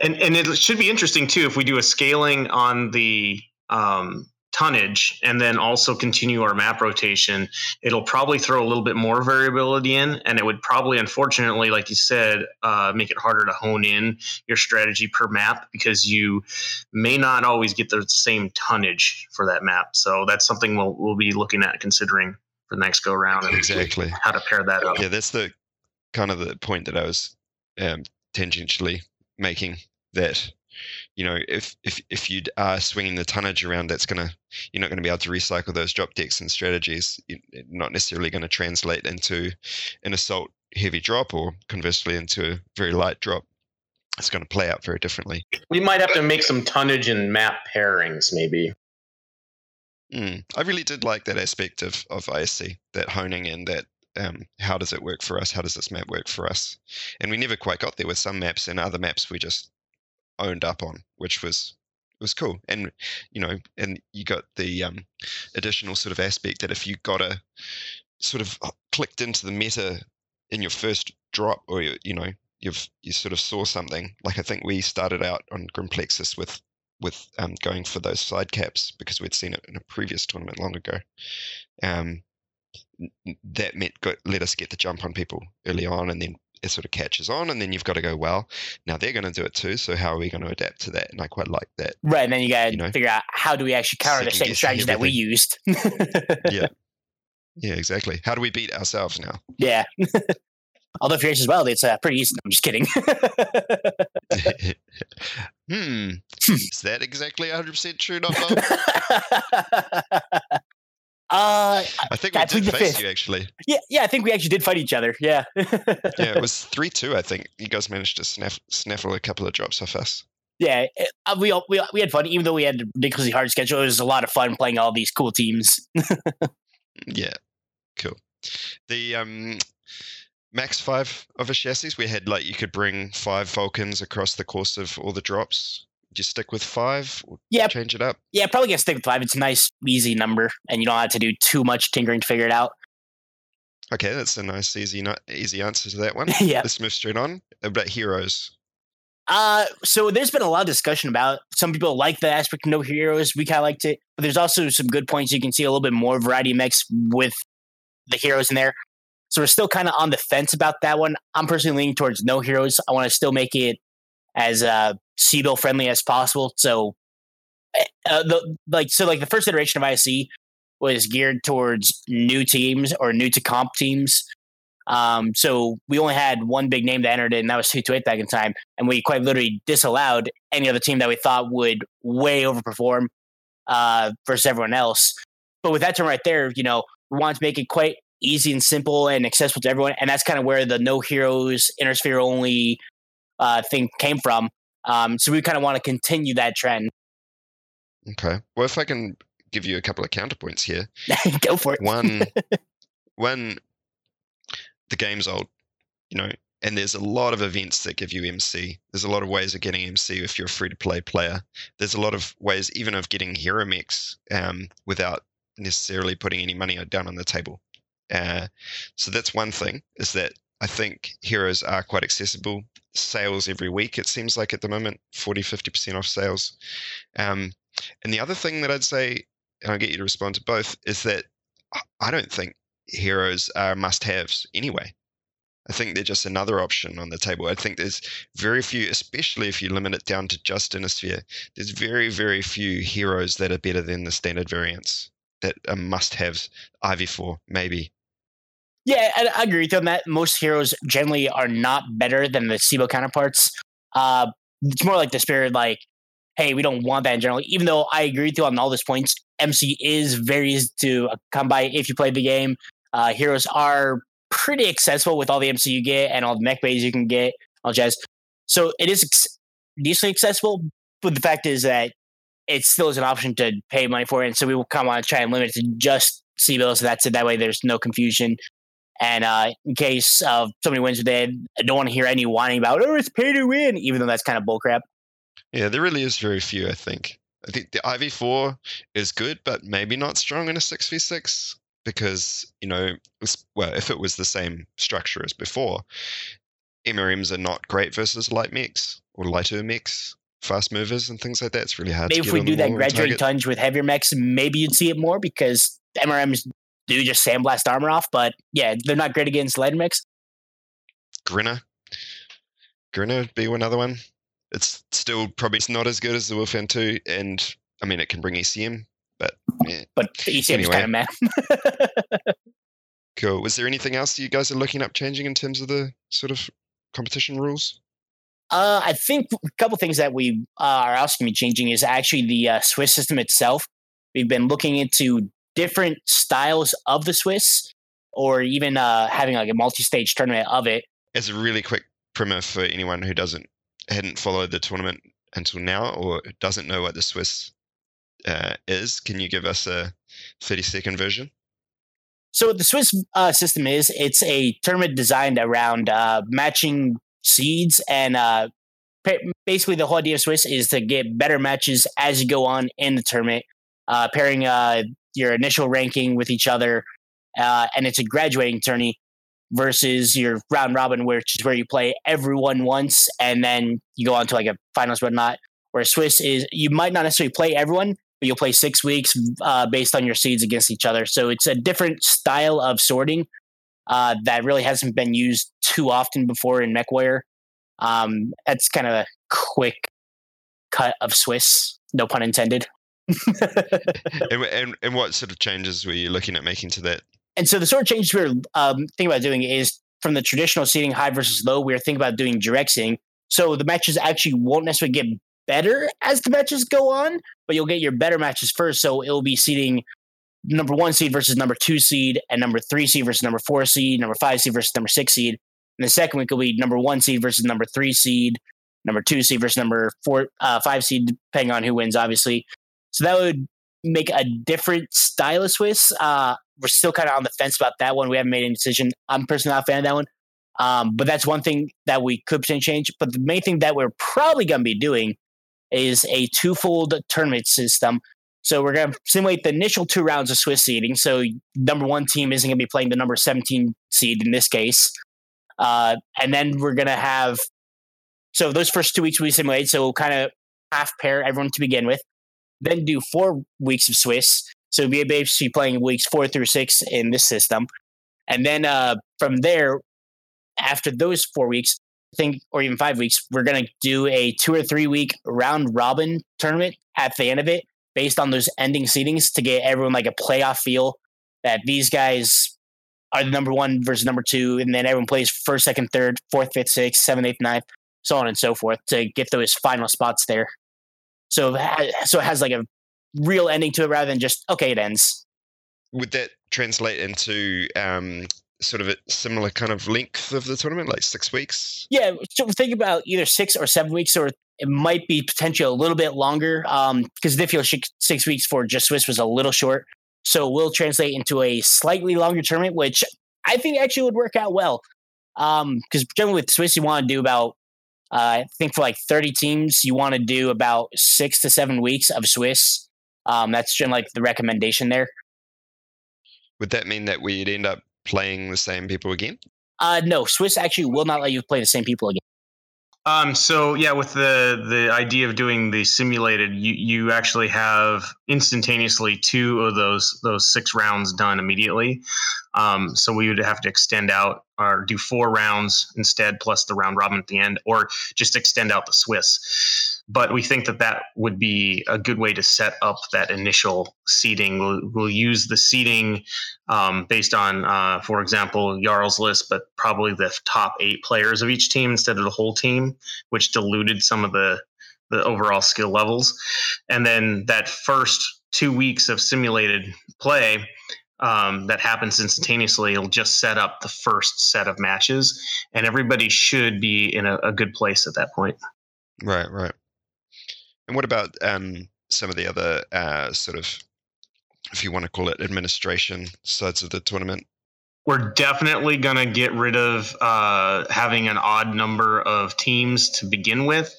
[SPEAKER 4] and and it should be interesting too if we do a scaling on the um, tonnage and then also continue our map rotation it'll probably throw a little bit more variability in and it would probably unfortunately like you said uh, make it harder to hone in your strategy per map because you may not always get the same tonnage for that map so that's something we'll, we'll be looking at considering for the next go round and
[SPEAKER 2] Exactly.
[SPEAKER 4] how to pair that up
[SPEAKER 2] Yeah, that's the kind of the point that I was um, tangentially making. That you know, if if if you are swinging the tonnage around, that's gonna you're not going to be able to recycle those drop decks and strategies. You're not necessarily going to translate into an assault heavy drop, or conversely into a very light drop. It's going to play out very differently.
[SPEAKER 5] We might have to make some tonnage and map pairings, maybe.
[SPEAKER 2] Mm. I really did like that aspect of of ISC, that honing in that um, how does it work for us? How does this map work for us? And we never quite got there with some maps, and other maps we just owned up on, which was was cool. And you know, and you got the um, additional sort of aspect that if you got a sort of uh, clicked into the meta in your first drop, or you, you know, you've you sort of saw something. Like I think we started out on Grimplexus with with um, going for those side caps because we'd seen it in a previous tournament long ago. Um, that meant got, let us get the jump on people early on, and then it sort of catches on, and then you've got to go, well, now they're going to do it too. So how are we going to adapt to that? And I quite like that.
[SPEAKER 3] Right, and then you got to
[SPEAKER 2] You know,
[SPEAKER 3] figure out how do we actually carry the same strategy that we used.
[SPEAKER 2] Yeah. *laughs* Yeah, exactly. How do we beat ourselves now?
[SPEAKER 3] yeah. *laughs* Although Furious as well, it's uh, pretty easy. I'm just kidding. *laughs*
[SPEAKER 2] hmm. Is that exactly 100% true, not?
[SPEAKER 3] Uh,
[SPEAKER 2] I think we did face
[SPEAKER 3] fifth.
[SPEAKER 2] you actually.
[SPEAKER 3] yeah, yeah, I think we actually did fight each other. Yeah. *laughs*
[SPEAKER 2] Yeah, it was 3 2, I think. You guys managed to snaff, snaffle a couple of drops off us.
[SPEAKER 3] yeah, it- uh, we, all, we we had fun, even though we had a ridiculously hard schedule. It was a lot of fun playing all these cool teams. *laughs*
[SPEAKER 2] Yeah, cool. The um, max five of a chassis, we had like you could bring five Vulcans across the course of all the drops. Do you stick with five or
[SPEAKER 3] Yeah.
[SPEAKER 2] change it up?
[SPEAKER 3] Yeah, probably gonna stick with five. It's a nice, easy number, and you don't have to do too much tinkering to figure it out.
[SPEAKER 2] Okay, that's a nice, easy, easy answer to that one. *laughs*
[SPEAKER 3] yeah.
[SPEAKER 2] Let's move straight on. About heroes.
[SPEAKER 3] Uh, so there's been a lot of discussion about some people like the aspect of no heroes. We kind of liked it, but there's also some good points. You can see a little bit more variety mix with the heroes in there. So we're still kind of on the fence about that one. I'm personally leaning towards no heroes. I want to still make it as uh C-bill friendly as possible. So, eh, uh, the like so like the first iteration of IC was geared towards new teams or new to comp teams. Um, so we only had one big name that entered it, and that was two to eight back in time and we quite literally disallowed any other team that we thought would way overperform uh, versus everyone else. But with that term right there, you know, we wanted to make it quite easy and simple and accessible to everyone, and that's kind of where the no heroes, inner sphere only uh, thing came from. Um, so we kind of want to continue that trend.
[SPEAKER 2] Okay. Well, if I can give you a couple of counterpoints here. *laughs*
[SPEAKER 3] Go for it.
[SPEAKER 2] One, *laughs* when the game's old, you know, and there's a lot of events that give you MC. There's a lot of ways of getting MC if you're a free to play player. There's a lot of ways, even of getting hero mix um, without necessarily putting any money down on the table. Uh, so that's one thing is that I think heroes are quite accessible. Sales every week, it seems like at the moment, 40, 50% off sales. Um, and the other thing that I'd say, and I'll get you to respond to both, is that I- don't think heroes are must haves anyway. I think they're just another option on the table. I think there's very few, especially if you limit it down to just Inner Sphere, there's very, very few heroes that are better than the standard variants that are must haves. IV4, maybe.
[SPEAKER 3] Yeah, I, I agree with you on that. Most heroes generally are not better than the C-bill counterparts. Uh, it's more like the spirit, like, hey, we don't want that in general. Even though I agree with you on all these points, MC is very easy to come by if you play the game. Uh, heroes are pretty accessible with all the MC you get and all the mech bays you can get, all jazz. So it is ex- decently accessible, but the fact is that it still is an option to pay money for it. And so we will of want to try and limit it to just C-bills. So that's it. That way there's no confusion. And uh, in case uh, somebody wins today, I don't want to hear any whining about, oh, it's pay to win, even though that's kind of bullcrap.
[SPEAKER 2] Yeah, there really is very few, I think. I think the IV4 is good, but maybe not strong in a 6v6 because, you know, well, if it was the same structure as before, MRMs are not great versus light mechs or lighter mechs, fast movers and things like that. It's really hard
[SPEAKER 3] Maybe if we do that graduating
[SPEAKER 2] target.
[SPEAKER 3] with heavier mechs, maybe you'd see it more because MRMs do just sandblast armor off. But yeah, they're not great against lighter mix.
[SPEAKER 2] Grinner. Grinner would be another one. It's still probably it's not as good as the Wolfhound 2, and I mean, it can bring ECM, but yeah,
[SPEAKER 3] But the ECM is
[SPEAKER 2] Anyway.
[SPEAKER 3] kind of meh. *laughs*
[SPEAKER 2] cool. Was there anything else you guys are looking up changing in terms of the sort of competition rules?
[SPEAKER 3] Uh, I think a couple things that we uh, are also going to be changing is actually the uh, Swiss system itself. We've been looking into different styles of the Swiss, or even uh, having like a multi-stage tournament of it.
[SPEAKER 2] as a really quick primer for anyone who doesn't hadn't followed the tournament until now or doesn't know what the Swiss uh, is, can you give us a thirty second version?
[SPEAKER 3] So what the Swiss uh, system is, it's a tournament designed around uh, matching seeds, and uh, basically the whole idea of Swiss is to get better matches as you go on in the tournament, uh, pairing uh, your initial ranking with each other, uh, and it's a graduating tourney versus your round robin, which is where you play everyone once and then you go on to like a finals, whatnot. Where Swiss is, you might not necessarily play everyone, but you'll play six weeks uh, based on your seeds against each other. So it's a different style of sorting. uh, that really hasn't been used too often before in MechWarrior. Um, that's kind of a quick cut of Swiss, no pun intended. *laughs*
[SPEAKER 2] and, and, and what sort of changes were you looking at making to that?
[SPEAKER 3] And so the sort of changes we are um, thinking about doing is from the traditional seating high versus low, we are thinking about doing direct seating. So the matches actually won't necessarily get better as the matches go on, but you'll get your better matches first. So it'll be seeding number one seed versus number two seed, and number three seed versus number four seed, number five seed versus number six seed. And the second week will be number one seed versus number three seed, number two seed versus number four, uh, five seed, depending on who wins, obviously. So that would make a different style of Swiss. Uh, we're still kind of on the fence about that one. We haven't made any decision. I'm personally not a fan of that one. Um, but that's one thing that we could potentially change. But the main thing that we're probably going to be doing is a twofold tournament system. So we're going to simulate the initial two rounds of Swiss seeding. So number one team isn't going to be playing the number 17 seed in this case. Uh, and then we're going to have, so those first two weeks we simulate. So we'll kind of half pair everyone to begin with. Then do four weeks of Swiss. So we'll basically playing weeks four through six in this system. And then uh, from there, after those four weeks, I think, or even five weeks, we're going to do a two or three week round robin tournament at the end of it based on those ending seedings to get everyone like a playoff feel that these guys are the number one versus number two, and then everyone plays first, second, third, fourth, fifth, sixth, seventh, eighth, ninth, so on and so forth to get those final spots there. So, so it has like a real ending to it rather than just okay, it ends.
[SPEAKER 2] Would that translate into um, sort of a similar kind of length of the tournament, like six weeks?
[SPEAKER 3] Yeah, so think about either six or seven weeks, or it might be potentially a little bit longer because um, the feel six weeks for just Swiss was a little short. So we'll translate into a slightly longer tournament, which I think actually would work out well. Because um, generally with Swiss, you want to do about, I think for like 30 teams, you want to do about six to seven weeks of Swiss. Um, that's generally like the recommendation there.
[SPEAKER 2] Would that mean that we'd end up playing the same people again?
[SPEAKER 3] Uh, no, Swiss actually will not let you play the same people again.
[SPEAKER 4] Um, so yeah, with the the idea of doing the simulated, you you actually have instantaneously two of those those six rounds done immediately. Um, so we would have to extend out or do four rounds instead, plus the round robin at the end, or just extend out the Swiss but we think that that would be a good way to set up that initial seeding. We'll, we'll use the seeding um, based on, uh, for example, Jarl's list, but probably the top eight players of each team instead of the whole team, which diluted some of the the overall skill levels. And then that first two weeks of simulated play um, that happens instantaneously. It'll just set up the first set of matches, and everybody should be in a, a good place at that point.
[SPEAKER 2] Right, right. And what about um, some of the other uh, sort of, if you want to call it, administration sides of the tournament?
[SPEAKER 4] We're definitely going to get rid of uh, having an odd number of teams to begin with.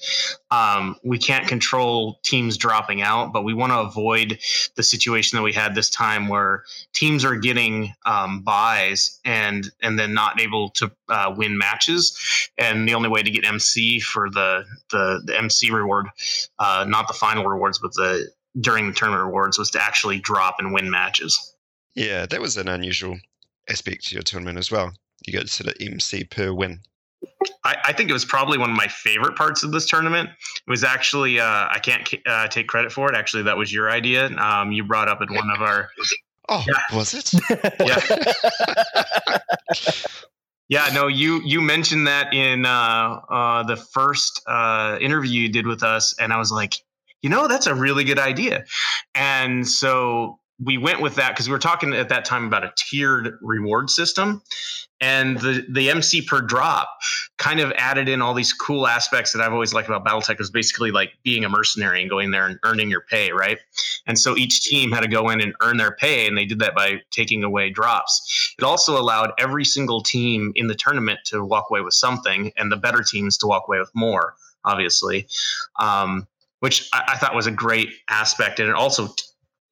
[SPEAKER 4] Um, we can't control teams dropping out, but we want to avoid the situation that we had this time where teams are getting um, buys and and then not able to uh, win matches. And the only way to get MC for the the, the MC reward, uh, not the final rewards, but the during the tournament rewards, was to actually drop and win matches.
[SPEAKER 2] Yeah, that was an unusual aspect to your tournament as well. You get sort of MC per win.
[SPEAKER 4] I, I, think it was probably one of my favorite parts of this tournament. It was actually uh, I can't uh, take credit for it. Actually, that was your idea. Um, you brought up in one of our. *laughs*
[SPEAKER 2] Oh, yeah. was it? *laughs*
[SPEAKER 4] yeah. yeah. No, you you mentioned that in uh, uh, the first uh, interview you did with us, and I was like, you know, that's a really good idea. And so we went with that because we were talking at that time about a tiered reward system. And the the mc per drop kind of added in all these cool aspects that i've always liked about battletech was basically like being a mercenary and going there and earning your pay right? And so each team had to go in and earn their pay and they did that by taking away drops. It also allowed every single team in the tournament to walk away with something and the better teams to walk away with more obviously um, which I, I, thought was a great aspect. And it also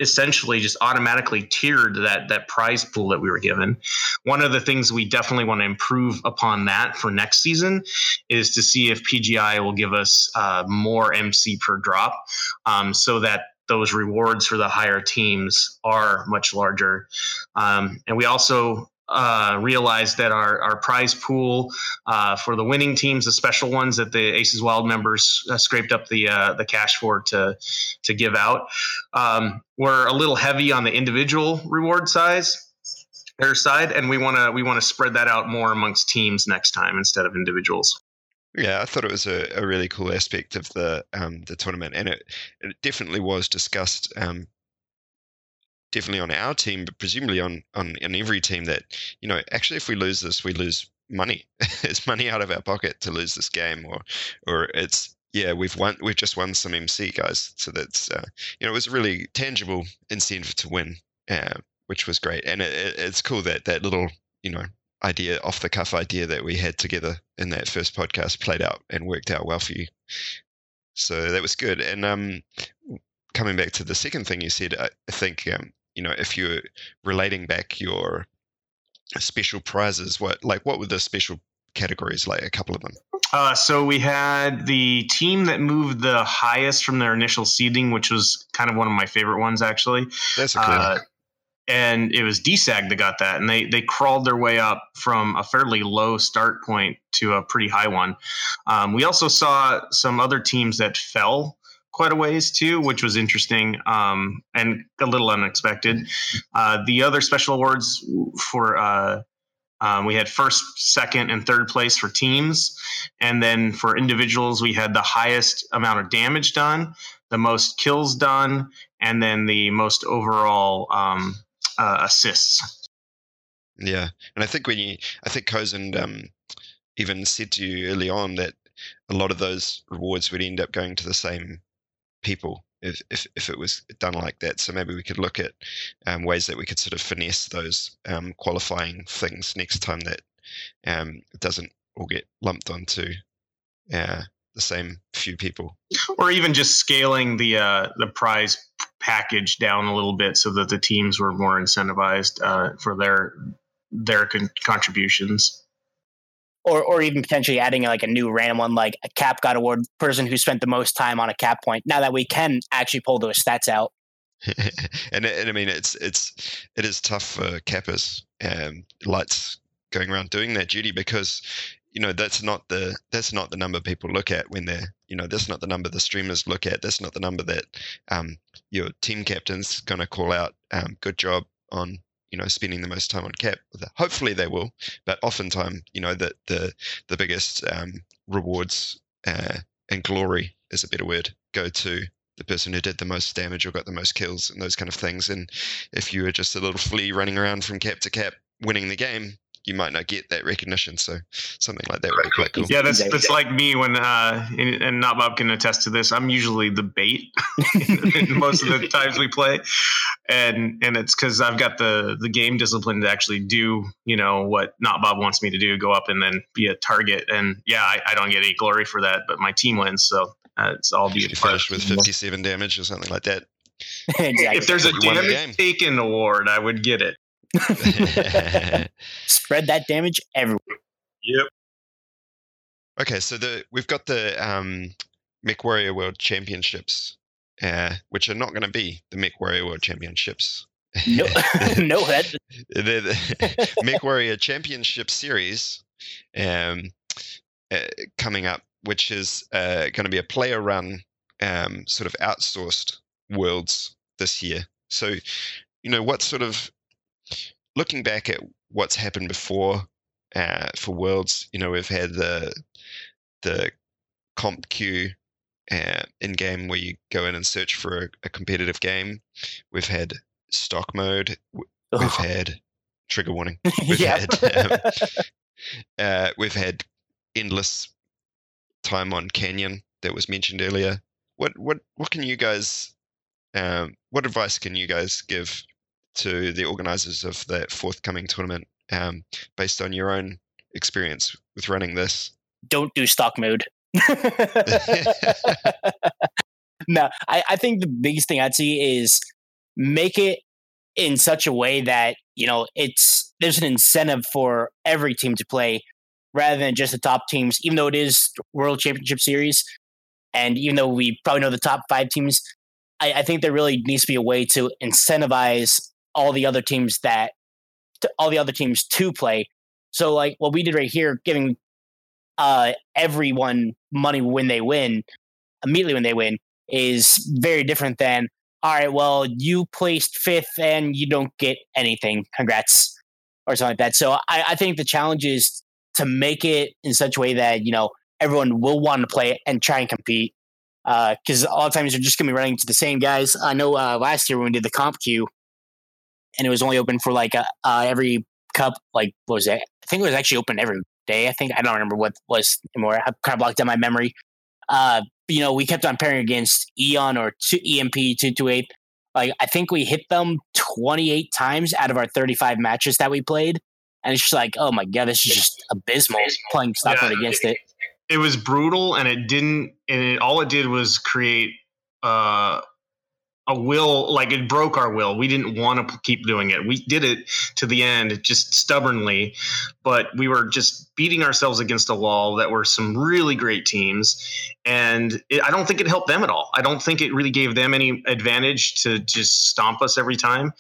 [SPEAKER 4] essentially just automatically tiered that that prize pool that we were given. One of the things we definitely want to improve upon that for next season is to see if PGI will give us uh, more MC per drop, um, so that those rewards for the higher teams are much larger. Um, and we also uh, realized that our, our prize pool uh, for the winning teams, the special ones that the Aces Wild members uh, scraped up the uh, the cash for to to give out, um, we're a little heavy on the individual reward size their side, and we want to we want to spread that out more amongst teams next time instead of individuals.
[SPEAKER 2] Yeah, I thought it was a, a really cool aspect of the um, the tournament, and it, it definitely was discussed. Um, definitely on our team, but presumably on, on on every team that you know actually if we lose this, we lose money. *laughs* it's money out of our pocket to lose this game, or or it's yeah we've won we've just won some MC guys, so that's uh, you know it was a really tangible incentive to win, uh, which was great, and it, it, it's cool that that little you know idea off the cuff idea that we had together in that first podcast played out and worked out well for you. So that was good. And um, coming back to the second thing you said, I think um, you know if you're relating back your special prizes, what like what were the special categories like? A couple of them.
[SPEAKER 4] Uh, so we had the team that moved the highest from their initial seeding, which was kind of one of my favorite ones actually.
[SPEAKER 2] That's a cool.
[SPEAKER 4] Uh, and it was DSAG that got that, and they they crawled their way up from a fairly low start point to a pretty high one. Um, we also saw some other teams that fell quite a ways too, which was interesting um, and a little unexpected. Uh, the other special awards for uh, um, we had first, second, and third place for teams, and then for individuals we had the highest amount of damage done, the most kills done, and then the most overall um, uh, assists.
[SPEAKER 2] Yeah, and I think when you, I think Cozen um, even said to you early on that a lot of those rewards would end up going to the same people if, if, if it was done like that. So maybe we could look at um, ways that we could sort of finesse those um, qualifying things next time that um, it doesn't all get lumped onto uh, the same few people. *laughs*
[SPEAKER 4] Or even just scaling the uh, the prize package down a little bit so that the teams were more incentivized uh, for their their con- contributions.
[SPEAKER 3] Or, or even potentially adding like a new random one, like a cap got award person who spent the most time on a cap point. Now that we can actually pull those stats out, *laughs*
[SPEAKER 2] and, and I mean it's it's it is tough for cappers lights going around doing that duty because you know that's not the that's not the number people look at when they're you know that's not the number the streamers look at that's not the number that um, your team captain's going to call out um, good job on you know spending the most time on cap hopefully they will but oftentimes you know that the the biggest um, rewards uh, and glory is a better word go to the person who did the most damage or got the most kills and those kind of things. And if you were just a little flea running around from cap to cap winning the game you might not get that recognition. So something like that would be quite cool.
[SPEAKER 4] Yeah, that's that's like me when uh, and, and not Bob can attest to this. I'm usually the bait *laughs* most of the *laughs* times we play, and and it's because I've got the the game discipline to actually do you know what not Bob wants me to do, go up and then be a target. And yeah, I, I don't get any glory for that, but my team wins, so uh, it's all be
[SPEAKER 2] finished with 57 damage or something like that. *laughs*
[SPEAKER 3] exactly.
[SPEAKER 4] If there's a damage taken award, I would get it. *laughs*
[SPEAKER 3] Spread that damage everywhere.
[SPEAKER 4] Yep.
[SPEAKER 2] Okay, so the we've got the um, MechWarrior World Championships, uh, which are not going to be the MechWarrior World Championships.
[SPEAKER 3] No, *laughs* no, *laughs* that
[SPEAKER 2] the, the MechWarrior Championship Series um, uh, coming up, which is uh, going to be a player-run, um, sort of outsourced worlds this year. So, you know, what sort of looking back at what's happened before uh, for Worlds, you know, we've had the the comp queue uh, in game where you go in and search for a, a competitive game. We've had stock mode. We've oh. had trigger warning. *laughs* We've had um, *laughs* uh, we've had endless time on Canyon that was mentioned earlier. What what what can you guys? Um, what advice can you guys give to the organizers of the forthcoming tournament um, based on your own experience with running this?
[SPEAKER 3] Don't do stock mode. *laughs* no, I, I think the biggest thing I'd see is make it in such a way that you know it's there's an incentive for every team to play rather than just the top teams even though it is world championship series and even though we probably know the top five teams I, I think there really needs to be a way to incentivize all the other teams that all the other teams to play. So like what we did right here, giving uh, everyone money when they win, immediately when they win, is very different than all right. Well, you placed fifth and you don't get anything. Congrats, or something like that. So I, I think the challenge is to make it in such a way that you know everyone will want to play and try and compete. Because uh, a lot of times you're just going to be running to the same guys. I know uh, last year when we did the comp queue, and it was only open for like uh, uh, every cup. Like what was it? I think it was actually open every day. I think I don't remember what was anymore. I kind of blocked out my memory. Uh, you know, we kept on pairing against Eon or two, EMP two two eight. Like I think we hit them twenty eight times out of our thirty five matches that we played, and it's just like, oh my god, this is just abysmal playing Stockport yeah, against it.
[SPEAKER 4] It was brutal, and it didn't. And it, all it did was create uh, a will like it broke our will. We didn't want to keep doing it. We did it to the end just stubbornly but we were just beating ourselves against a wall that were some really great teams. And it, i don't think it helped them at all. I don't think it really gave them any advantage to just stomp us every time.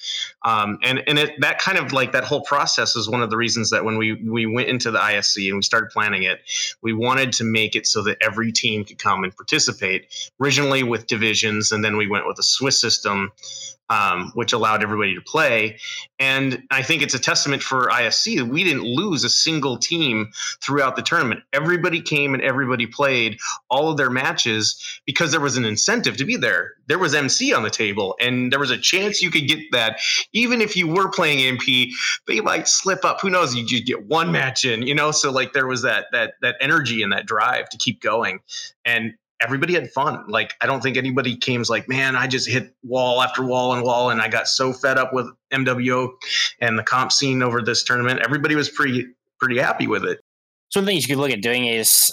[SPEAKER 4] Um, and and it, that kind of like that whole process is one of the reasons that when we we went into the isc and we started planning it we wanted to make it so that every team could come and participate originally with divisions and then we went with a swiss system um, which allowed everybody to play. And I think it's a testament for ISC that we didn't lose a single team throughout the tournament. Everybody came and everybody played all of their matches because there was an incentive to be there. There was MC on the table, and there was a chance you could get that. Even if you were playing MP, they might slip up. Who knows? You just get one match in, you know. So like there was that that that energy and that drive to keep going. And everybody had fun. Like I don't think anybody came like, man, I just hit wall after wall and wall, and I got so fed up with MWO and the comp scene over this tournament. Everybody was pretty pretty happy with it.
[SPEAKER 3] So one thing you could look at doing is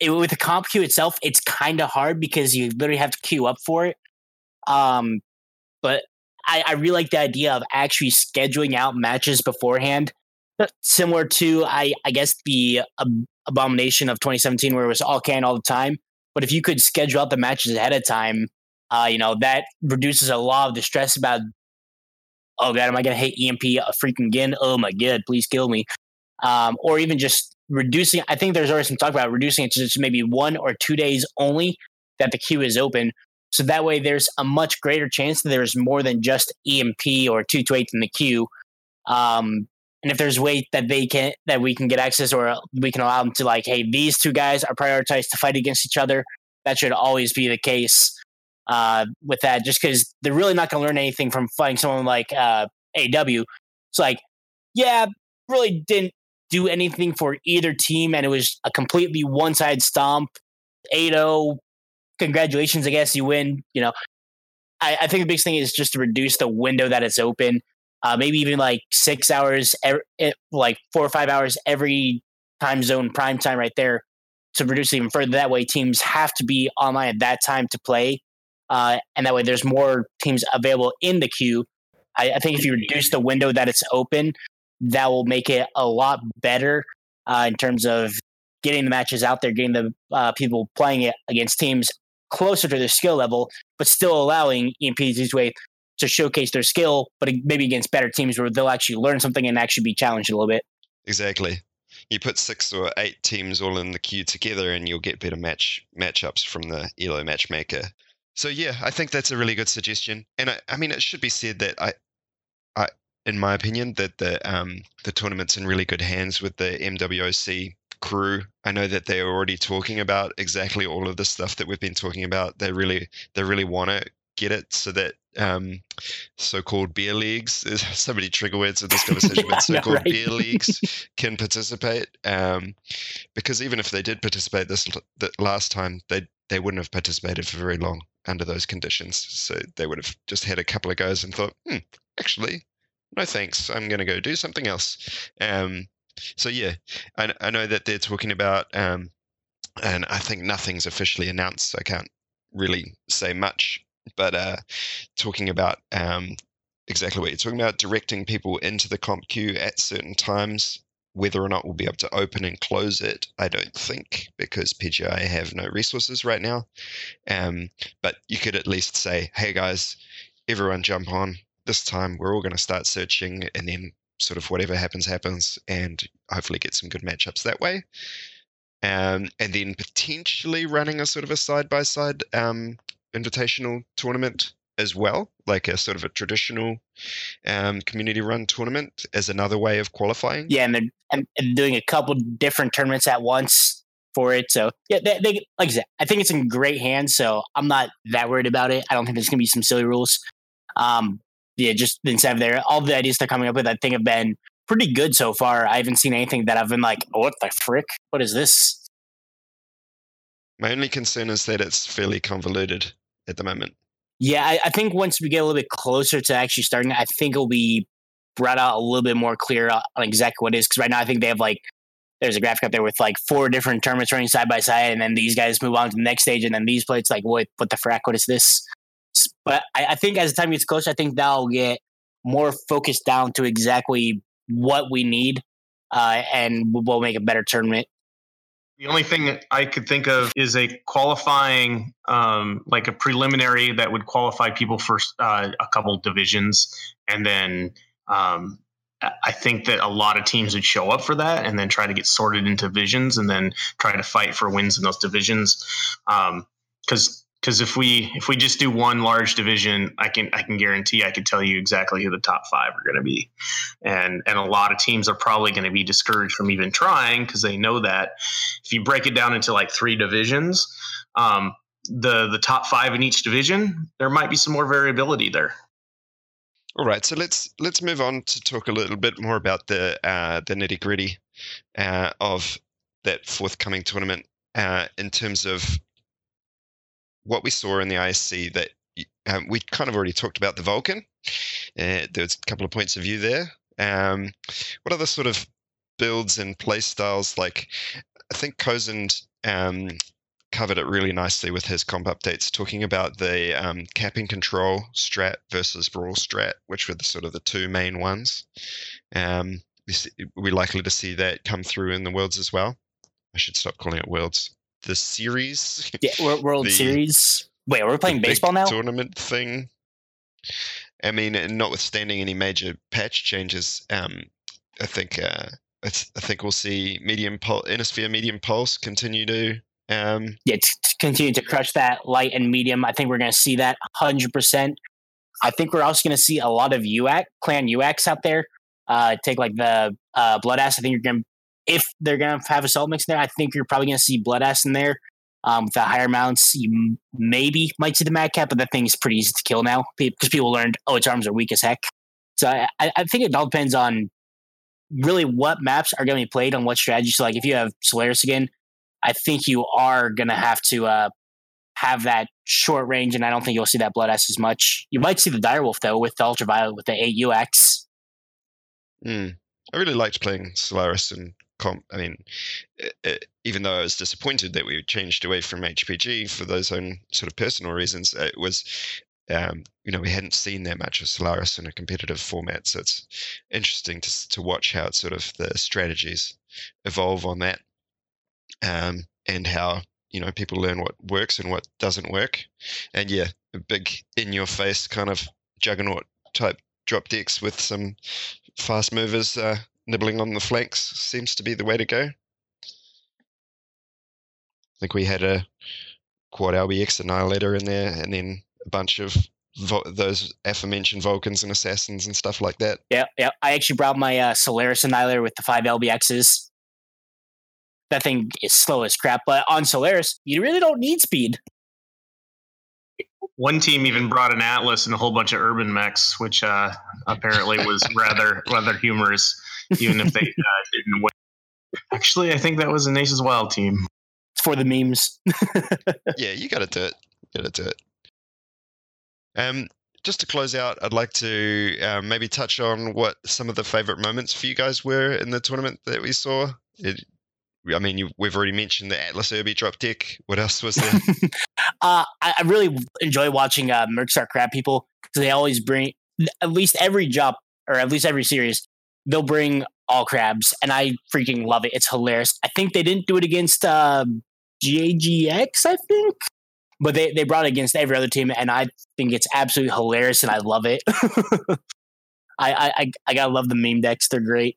[SPEAKER 3] it, with the comp queue itself, it's kind of hard because you literally have to queue up for it. Um, but I, I really like the idea of actually scheduling out matches beforehand, similar to I, I guess the abomination of 2017 where it was all can all the time but if you could schedule out the matches ahead of time, uh, you know, that reduces a lot of the stress about, oh God, am I going to hit EMP a freaking again? Oh my God, please kill me. Um, or even just reducing, I think there's already some talk about reducing it to just maybe one or two days only that the queue is open. So that way there's a much greater chance that there's more than just EMP or 228 in the queue. Um, and if there's way that they can that we can get access or we can allow them to like hey these two guys are prioritized to fight against each other that should always be the case uh, with that just because they're really not going to learn anything from fighting someone like uh, aw it's like yeah really didn't do anything for either team and it was a completely one-side stomp. 8-0 congratulations i guess you win you know. I, I think the biggest thing is just to reduce the window that it's open uh, maybe even like six hours, eh, like four or five hours every time zone prime time right there to reduce even further. That way, teams have to be online at that time to play, uh, and that way there's more teams available in the queue. I, I, think if you reduce the window that it's open, that will make it a lot better uh, in terms of getting the matches out there, getting the uh, people playing it against teams closer to their skill level, but still allowing EMPs way to showcase their skill, but maybe against better teams where they'll actually learn something and actually be challenged a little bit.
[SPEAKER 2] Exactly. You put six or eight teams all in the queue together, and you'll get better match matchups from the Elo matchmaker. So yeah, I think that's a really good suggestion. And I, I mean, it should be said that I, I, in my opinion, that the um the tournament's in really good hands with the MWOC crew. I know that they're already talking about exactly all of the stuff that we've been talking about. They really they really want to get it so that um, so-called beer leagues. There's *laughs* so many trigger words in this conversation, but *laughs* so-called right? beer leagues can participate. Um, because even if they did participate this last time, they they wouldn't have participated for very long under those conditions. So they would have just had a couple of goes and thought, hmm, actually, no thanks. I'm going to go do something else. Um, so yeah, I, I know that they're talking about, um, and I think nothing's officially announced. So I can't really say much but uh, talking about um, exactly what you're talking about, directing people into the comp queue at certain times. Whether or not we'll be able to open and close it, I don't think, because PGI have no resources right now. Um, but you could at least say, hey guys, everyone jump on. This time we're all going to start searching, and then sort of whatever happens, happens, and hopefully get some good matchups that way. Um, and then potentially running a sort of a side by side invitational tournament as well, like a sort of a traditional um, community run tournament as another way of qualifying.
[SPEAKER 3] Yeah, and they're and, and doing a couple different tournaments at once for it. So yeah, they, they, like I said, I think it's in great hands. So I'm not that worried about it. I don't think there's gonna be some silly rules. Um, yeah, just instead of there, all the ideas they're coming up with, I think have been pretty good so far. I haven't seen anything that I've been like, oh, what the frick? What is this?
[SPEAKER 2] My only concern is that it's fairly convoluted at the moment.
[SPEAKER 3] Yeah, I, I, think once we get a little bit closer to actually starting, I think it'll be brought out a little bit more clear on exactly what it is. Because right now, I think they have like there's a graphic up there with like four different tournaments running side by side, and then these guys move on to the next stage, and then these plates like what what the frack? What is this? But I, I think as the time gets closer, I think that'll get more focused down to exactly what we need, uh, and we'll make a better tournament.
[SPEAKER 4] The only thing I could think of is a qualifying, um, like a preliminary that would qualify people for uh, a couple divisions, and then um, I think that a lot of teams would show up for that, and then try to get sorted into divisions, and then try to fight for wins in those divisions. Because um, because if we if we just do one large division, I can I can guarantee I can tell you exactly who the top five are going to be, and and a lot of teams are probably going to be discouraged from even trying because they know that if you break it down into like three divisions, um, the the top five in each division, there might be some more variability there.
[SPEAKER 2] All right, so let's let's move on to talk a little bit more about the uh, the nitty gritty uh, of that forthcoming tournament uh, in terms of what we saw in the ISC that um, we kind of already talked about the Vulcan. Uh, there's a couple of points of view there. Um, what other sort of builds and play styles? Like, I think Kozend um, covered it really nicely with his comp updates, talking about the um, capping control strat versus brawl strat, which were the sort of the two main ones. Um, we're likely to see that come through in the worlds as well. I should stop calling it worlds the series.
[SPEAKER 3] Yeah, *laughs* World the, Series. Wait, we're playing baseball now.
[SPEAKER 2] Tournament thing. I mean, notwithstanding any major patch changes, um, I think uh, I, th- I, think we'll see medium pul- Inner Sphere medium pulse continue to um,
[SPEAKER 3] yeah to continue to crush that light and medium. I think we're going to see that hundred percent. I think we're also going to see a lot of UAC clan UACs out there. Uh, take like the uh, Blood Asp. I think you're going to if they're going to have assault mix in there, I think you're probably going to see Blood Asp in there. Um, with the higher mounts, you maybe might see the Mad Cat, but that thing is pretty easy to kill now because people learned, oh, its arms are weak as heck. So I, I think it all depends on really what maps are going to be played on what strategy. So, like if you have Solaris again, I think you are going to have to uh, have that short range, and I don't think you'll see that Blood Asp as much. You might see the direwolf though with the ultraviolet with the eight UX.
[SPEAKER 2] Mm. I really liked playing Solaris and I mean, it, even though I was disappointed that we changed away from HPG for those own sort of personal reasons, it was, um, you know, we hadn't seen that much of Solaris in a competitive format. So it's interesting to to watch how it sort of the strategies evolve on that, um, and how you know people learn what works and what doesn't work. And yeah, a big in your face kind of juggernaut type drop decks with some fast movers uh, nibbling on the flanks seems to be the way to go. I think we had a quad LBX annihilator in there, and then a bunch of vo- those aforementioned Vulcans and assassins and stuff like that.
[SPEAKER 3] Yeah, yeah. I actually brought my uh, Solaris annihilator with the five LBXs. That thing is slow as crap, but on Solaris, you really don't need speed.
[SPEAKER 4] One team even brought an Atlas and a whole bunch of urban mechs, which uh, apparently was *laughs* rather rather humorous even if they uh, didn't win. Actually, I think that was an Aces Wild team.
[SPEAKER 3] It's for the memes. *laughs*
[SPEAKER 2] yeah, you got to do it. Got to do it. Um, just to close out, I'd like to uh, maybe touch on what some of the favorite moments for you guys were in the tournament that we saw. It, I mean, you, we've already mentioned the Atlas Urbie drop deck. What else was there? *laughs*
[SPEAKER 3] uh, I, I, really enjoy watching uh, Mercstar Crab people because they always bring at least every drop or at least every series they'll bring all crabs, and I freaking love it. It's hilarious. I think they didn't do it against uh, GAGX, I think, but they, they brought it against every other team, and I think it's absolutely hilarious, and I love it. *laughs* I I I gotta love the meme decks. They're great.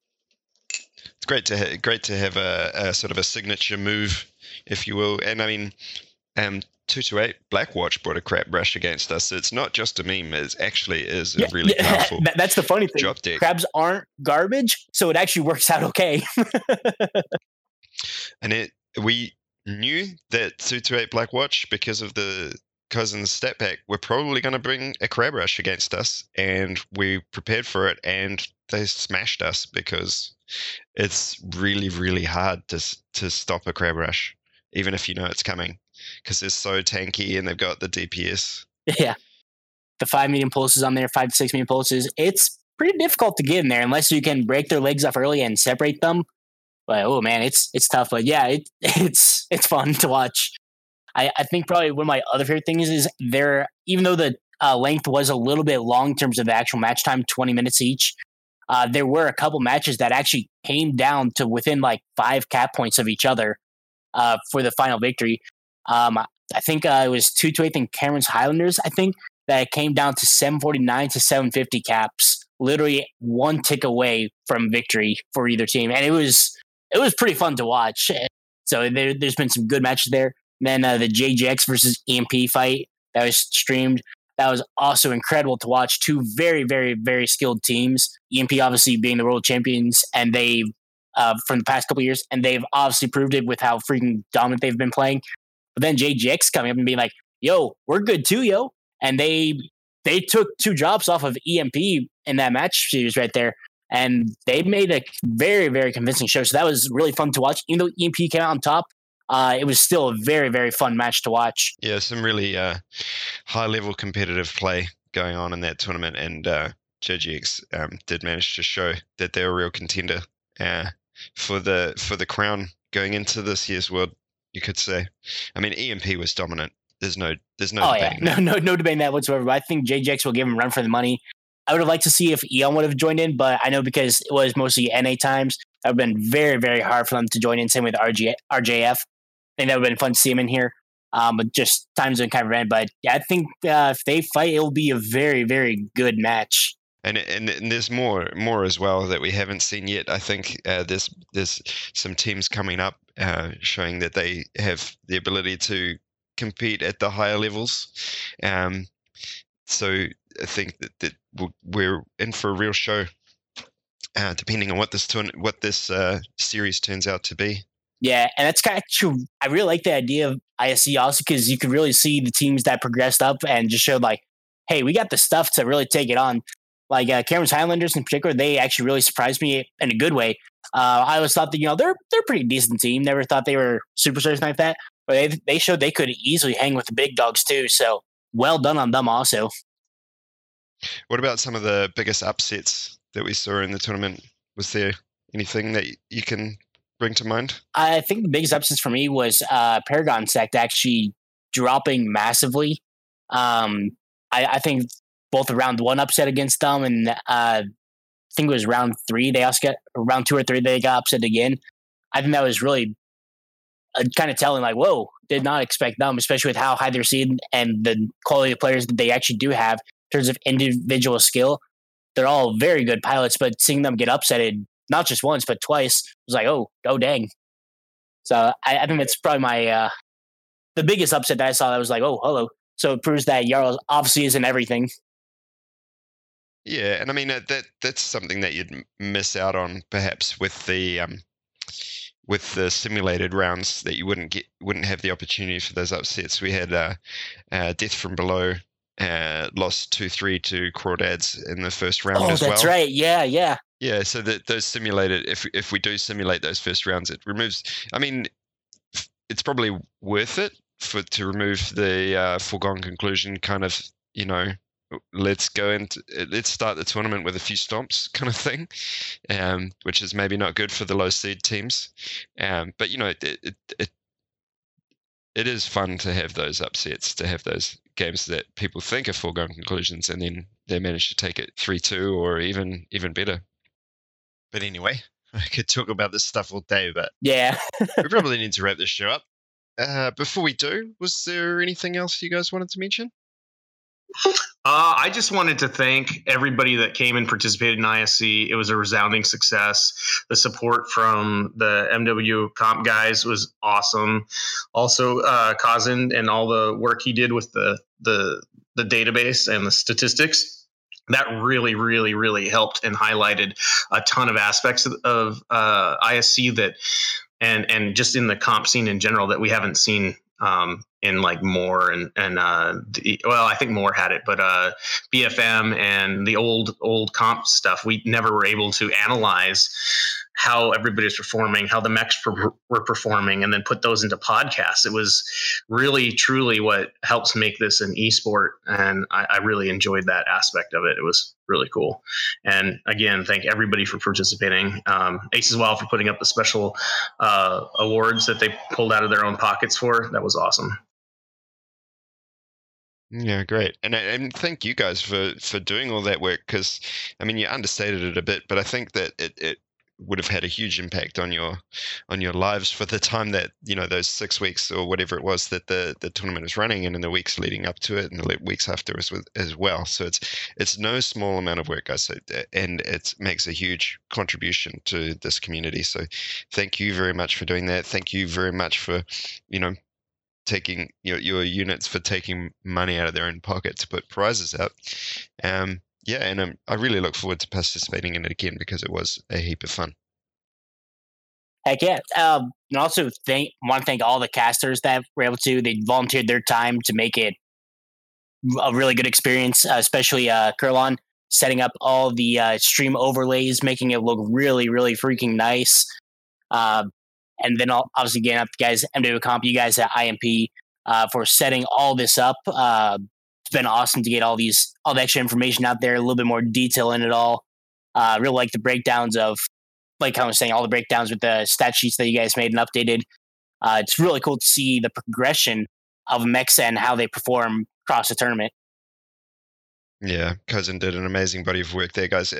[SPEAKER 2] It's great to ha- great to have a, a sort of a signature move, if you will. And I mean, um, two to eight Blackwatch brought a crab rush against us. It's not just a meme; it actually is a really *laughs* powerful
[SPEAKER 3] That- that's the funny thing.
[SPEAKER 2] drop deck.
[SPEAKER 3] Crabs aren't garbage, so it actually works out okay. *laughs*
[SPEAKER 2] And it we knew that two to eight Blackwatch because of the cousins stat pack were probably going to bring a crab rush against us, and we prepared for it, and they smashed us because it's really really hard to to stop a crab rush, even if you know it's coming, because they're so tanky and they've got the DPS.
[SPEAKER 3] yeah, the five medium pulses on there, five to six medium pulses. It's pretty difficult to get in there unless you can break their legs off early and separate them. But oh man, it's it's tough. But yeah, it, *laughs* it's it's fun to watch. I, I think probably one of my other favorite things is there, even though the uh, length was a little bit long in terms of actual match time, 20 minutes each, uh, there were a couple matches that actually came down to within like five cap points of each other uh, for the final victory. Um, I think uh, it was 2 to 8 and Cameron's Highlanders, I think, that came down to 749 to 750 caps, literally one tick away from victory for either team. And it was it was pretty fun to watch. So there, there's been some good matches there. Then uh, the JJX versus EMP fight that was streamed. That was also incredible to watch. Two very, very, very skilled teams. EMP obviously being the world champions, and they uh, from the past couple years, and they've obviously proved it with how freaking dominant they've been playing. But then JJX coming up and being like, "Yo, we're good too, yo," and they they took two drops off of EMP in that match series right there, and they made a very, very convincing show. So that was really fun to watch. Even though EMP came out on top, uh, it was still a very, very fun match to watch.
[SPEAKER 2] Yeah, some really uh, high level competitive play going on in that tournament, and uh, JGX um, did manage to show that they're a real contender uh, for the for the crown going into this year's world. You could say. I mean, EMP was dominant. There's no there's no
[SPEAKER 3] oh yeah, *laughs* no, no, no debating that whatsoever. But I think JJX will give him a run for the money. I would have liked to see if Eon would have joined in, but I know because it was mostly NA times, that would have been very, very hard for them to join in. Same with RG, RJF. I think that would have been fun to see him in here. Um, but just time zone kind of ran. But I think uh, if they fight, it will be a very, very good match.
[SPEAKER 2] And, and and there's more more as well that we haven't seen yet. I think uh, there's there's some teams coming up uh, showing that they have the ability to compete at the higher levels. Um, so I think that, that we're in for a real show, uh, depending on what this turn what this uh, series turns out to be.
[SPEAKER 3] Yeah, and that's kind of true. I really like the idea of ISC also because you could really see the teams that progressed up and just showed like, hey, we got the stuff to really take it on. Like uh, Cameron's Highlanders in particular, they actually really surprised me in a good way. Uh, I always thought that you know they're they're a pretty decent team. Never thought they were superstars like that, but they they showed they could easily hang with the big dogs too. So well done on them also.
[SPEAKER 2] What about some of the biggest upsets that we saw in the tournament? Was there anything that you can bring to mind?
[SPEAKER 3] I think the biggest upsets for me was uh, Paragon Sect actually dropping massively. Um, I, I think both round one upset against them, and uh, I think it was round three they also got round two or three they got upset again. I think that was really uh, kind of telling. Like, whoa, did not expect them, especially with how high they're and the quality of players that they actually do have in terms of individual skill. They're all very good pilots, but seeing them get upsetted not just once but twice was like, oh, oh dang. So I, I think that's probably my uh, the biggest upset that I saw. That was like, oh, hello. So it proves that Jarl obviously isn't everything.
[SPEAKER 2] Yeah, and I mean uh, that that's something that you'd miss out on perhaps with the um, with the simulated rounds that you wouldn't get wouldn't have the opportunity for those upsets. We had uh, uh, Death from Below uh, lost two three to Crawdads in the first round
[SPEAKER 3] oh,
[SPEAKER 2] as
[SPEAKER 3] that's
[SPEAKER 2] well.
[SPEAKER 3] right. Yeah, yeah.
[SPEAKER 2] Yeah, so that those simulated if if we do simulate those first rounds, it removes. I mean, it's probably worth it for to remove the uh, foregone conclusion kind of you know let's go into let's start the tournament with a few stomps *laughs* kind of thing, um, which is maybe not good for the low seed teams, um, but you know it, it it it is fun to have those upsets, to have those games that people think are foregone conclusions, and then they manage to take it three two or even even better. But anyway, *laughs* I could talk about this stuff all day, but
[SPEAKER 3] Yeah.
[SPEAKER 2] we *laughs* probably need to wrap this show up. Uh, before we do, was there anything else you guys wanted to mention?
[SPEAKER 4] Uh, I just wanted to thank everybody that came and participated in ISC. It was a resounding success. The support from the MW comp guys was awesome. Also, uh, and all the work he did with the the the database and the statistics that really, really, really helped and highlighted a ton of aspects of, of uh, ISC that, and and just in the comp scene in general that we haven't seen um, in like more and and uh, well, I think more had it, but uh, BFM and the old old comp stuff, we never were able to analyze how everybody's performing, how the mechs per- were performing, and then put those into podcasts. It was really, truly what helps make this an esport, and I, I really enjoyed that aspect of it. It was really cool. And again, thank everybody for participating. Um, Ace as well for putting up the special uh, awards that they pulled out of their own pockets for. That was awesome.
[SPEAKER 2] Yeah, great, and uh, and thank you guys for for doing all that work because, I mean, you understated it a bit, but I think that it, it would have had a huge impact on your on your lives for the time that you know those six weeks or whatever it was that the the tournament was running and in the weeks leading up to it and the weeks after as, as well. So it's it's no small amount of work guys. Uh, and it makes a huge contribution to this community. So thank you very much for doing that. Thank you very much for you know taking your, your units for taking money out of their own pocket to put prizes up. um yeah, and um, I really look forward to participating in it again because it was a heap of fun.
[SPEAKER 3] Heck yeah! Um, and also thank want to thank all the casters that were able to. They volunteered their time to make it a really good experience, uh, especially uh, setting up all the uh, stream overlays, making it look really, really freaking nice. Uh, and then obviously getting up, guys, MW Comp, you guys at IMP uh, for setting all this up. Uh, it's been awesome to get all these all the extra information out there, a little bit more detail in it all. Uh, really like the breakdowns of, like I was saying, all the breakdowns with the stat sheets that you guys made and updated. Uh, it's really cool to see the progression of Mexa and how they perform across the tournament.
[SPEAKER 2] Yeah, Cousin did an amazing body of work there, guys.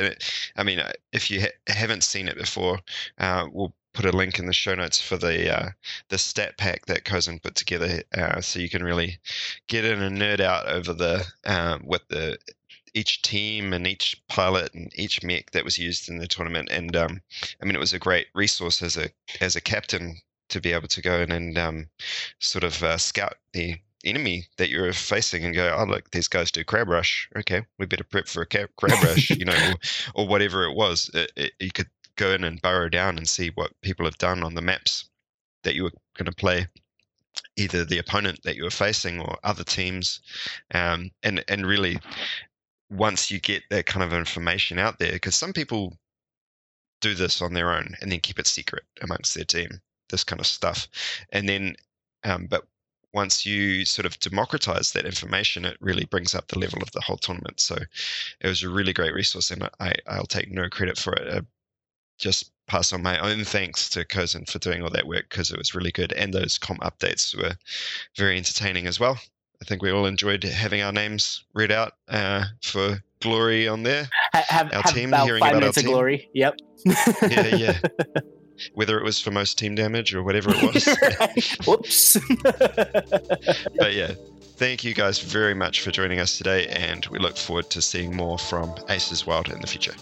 [SPEAKER 2] I mean, uh, if you ha- haven't seen it before, uh, we'll put a link in the show notes for the uh, the stat pack that Cousin put together, uh, so you can really get in and nerd out over the um, what the each team and each pilot and each mech that was used in the tournament. And um, I mean, it was a great resource as a as a captain to be able to go in and um, sort of uh, scout the enemy that you're facing and go, oh look, these guys do crab rush. Okay, we better prep for a crab rush, you know, or, *laughs* or, whatever it was. It, it, you could go in and burrow down and see what people have done on the maps that you were going to play either the opponent that you were facing or other teams um, and and really once you get that kind of information out there because some people do this on their own and then keep it secret amongst their team this kind of stuff and then um, but once you sort of democratize that information, it really brings up the level of the whole tournament. So it was a really great resource, and I, I'll take no credit for it. Just pass on my own thanks to Cousin for doing all that work because it was really good. And those comp updates were very entertaining as well. I think we all enjoyed having our names read out uh, for glory on there.
[SPEAKER 3] Have, our have team, about hearing five about minutes our team. of glory. Yep.
[SPEAKER 2] yeah, yeah. *laughs* Whether it was for most team damage or whatever it was. *laughs*
[SPEAKER 3] Whoops. *laughs*
[SPEAKER 2] but yeah, thank you guys very much for joining us today, and we look forward to seeing more from Aces Wild in the future.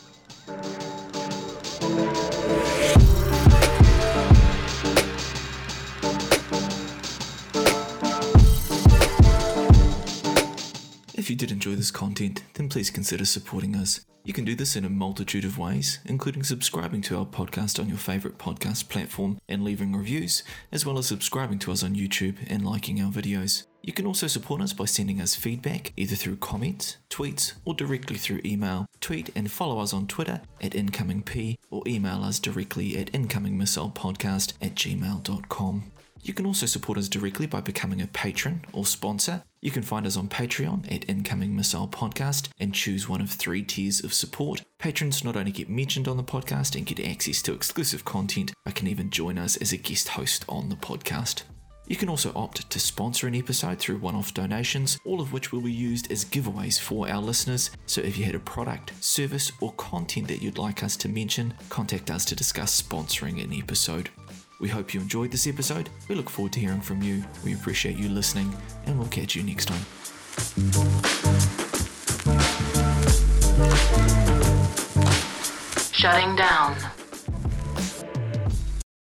[SPEAKER 6] If you did enjoy this content, then please consider supporting us. You can do this in a multitude of ways, including subscribing to our podcast on your favourite podcast platform and leaving reviews, as well as subscribing to us on YouTube and liking our videos. You can also support us by sending us feedback either through comments, tweets, or directly through email. Tweet and follow us on Twitter at IncomingP or email us directly at incomingmissilepodcast at gmail.com. You can also support us directly by becoming a patron or sponsor. You can find us on Patreon at Incoming Missile Podcast and choose one of three tiers of support. Patrons not only get mentioned on the podcast and get access to exclusive content, but can even join us as a guest host on the podcast. You can also opt to sponsor an episode through one off donations, all of which will be used as giveaways for our listeners. So if you had a product, service, or content that you'd like us to mention, contact us to discuss sponsoring an episode. We hope you enjoyed this episode. We look forward to hearing from you. We appreciate you listening, and we'll catch you next time.
[SPEAKER 1] Shutting down.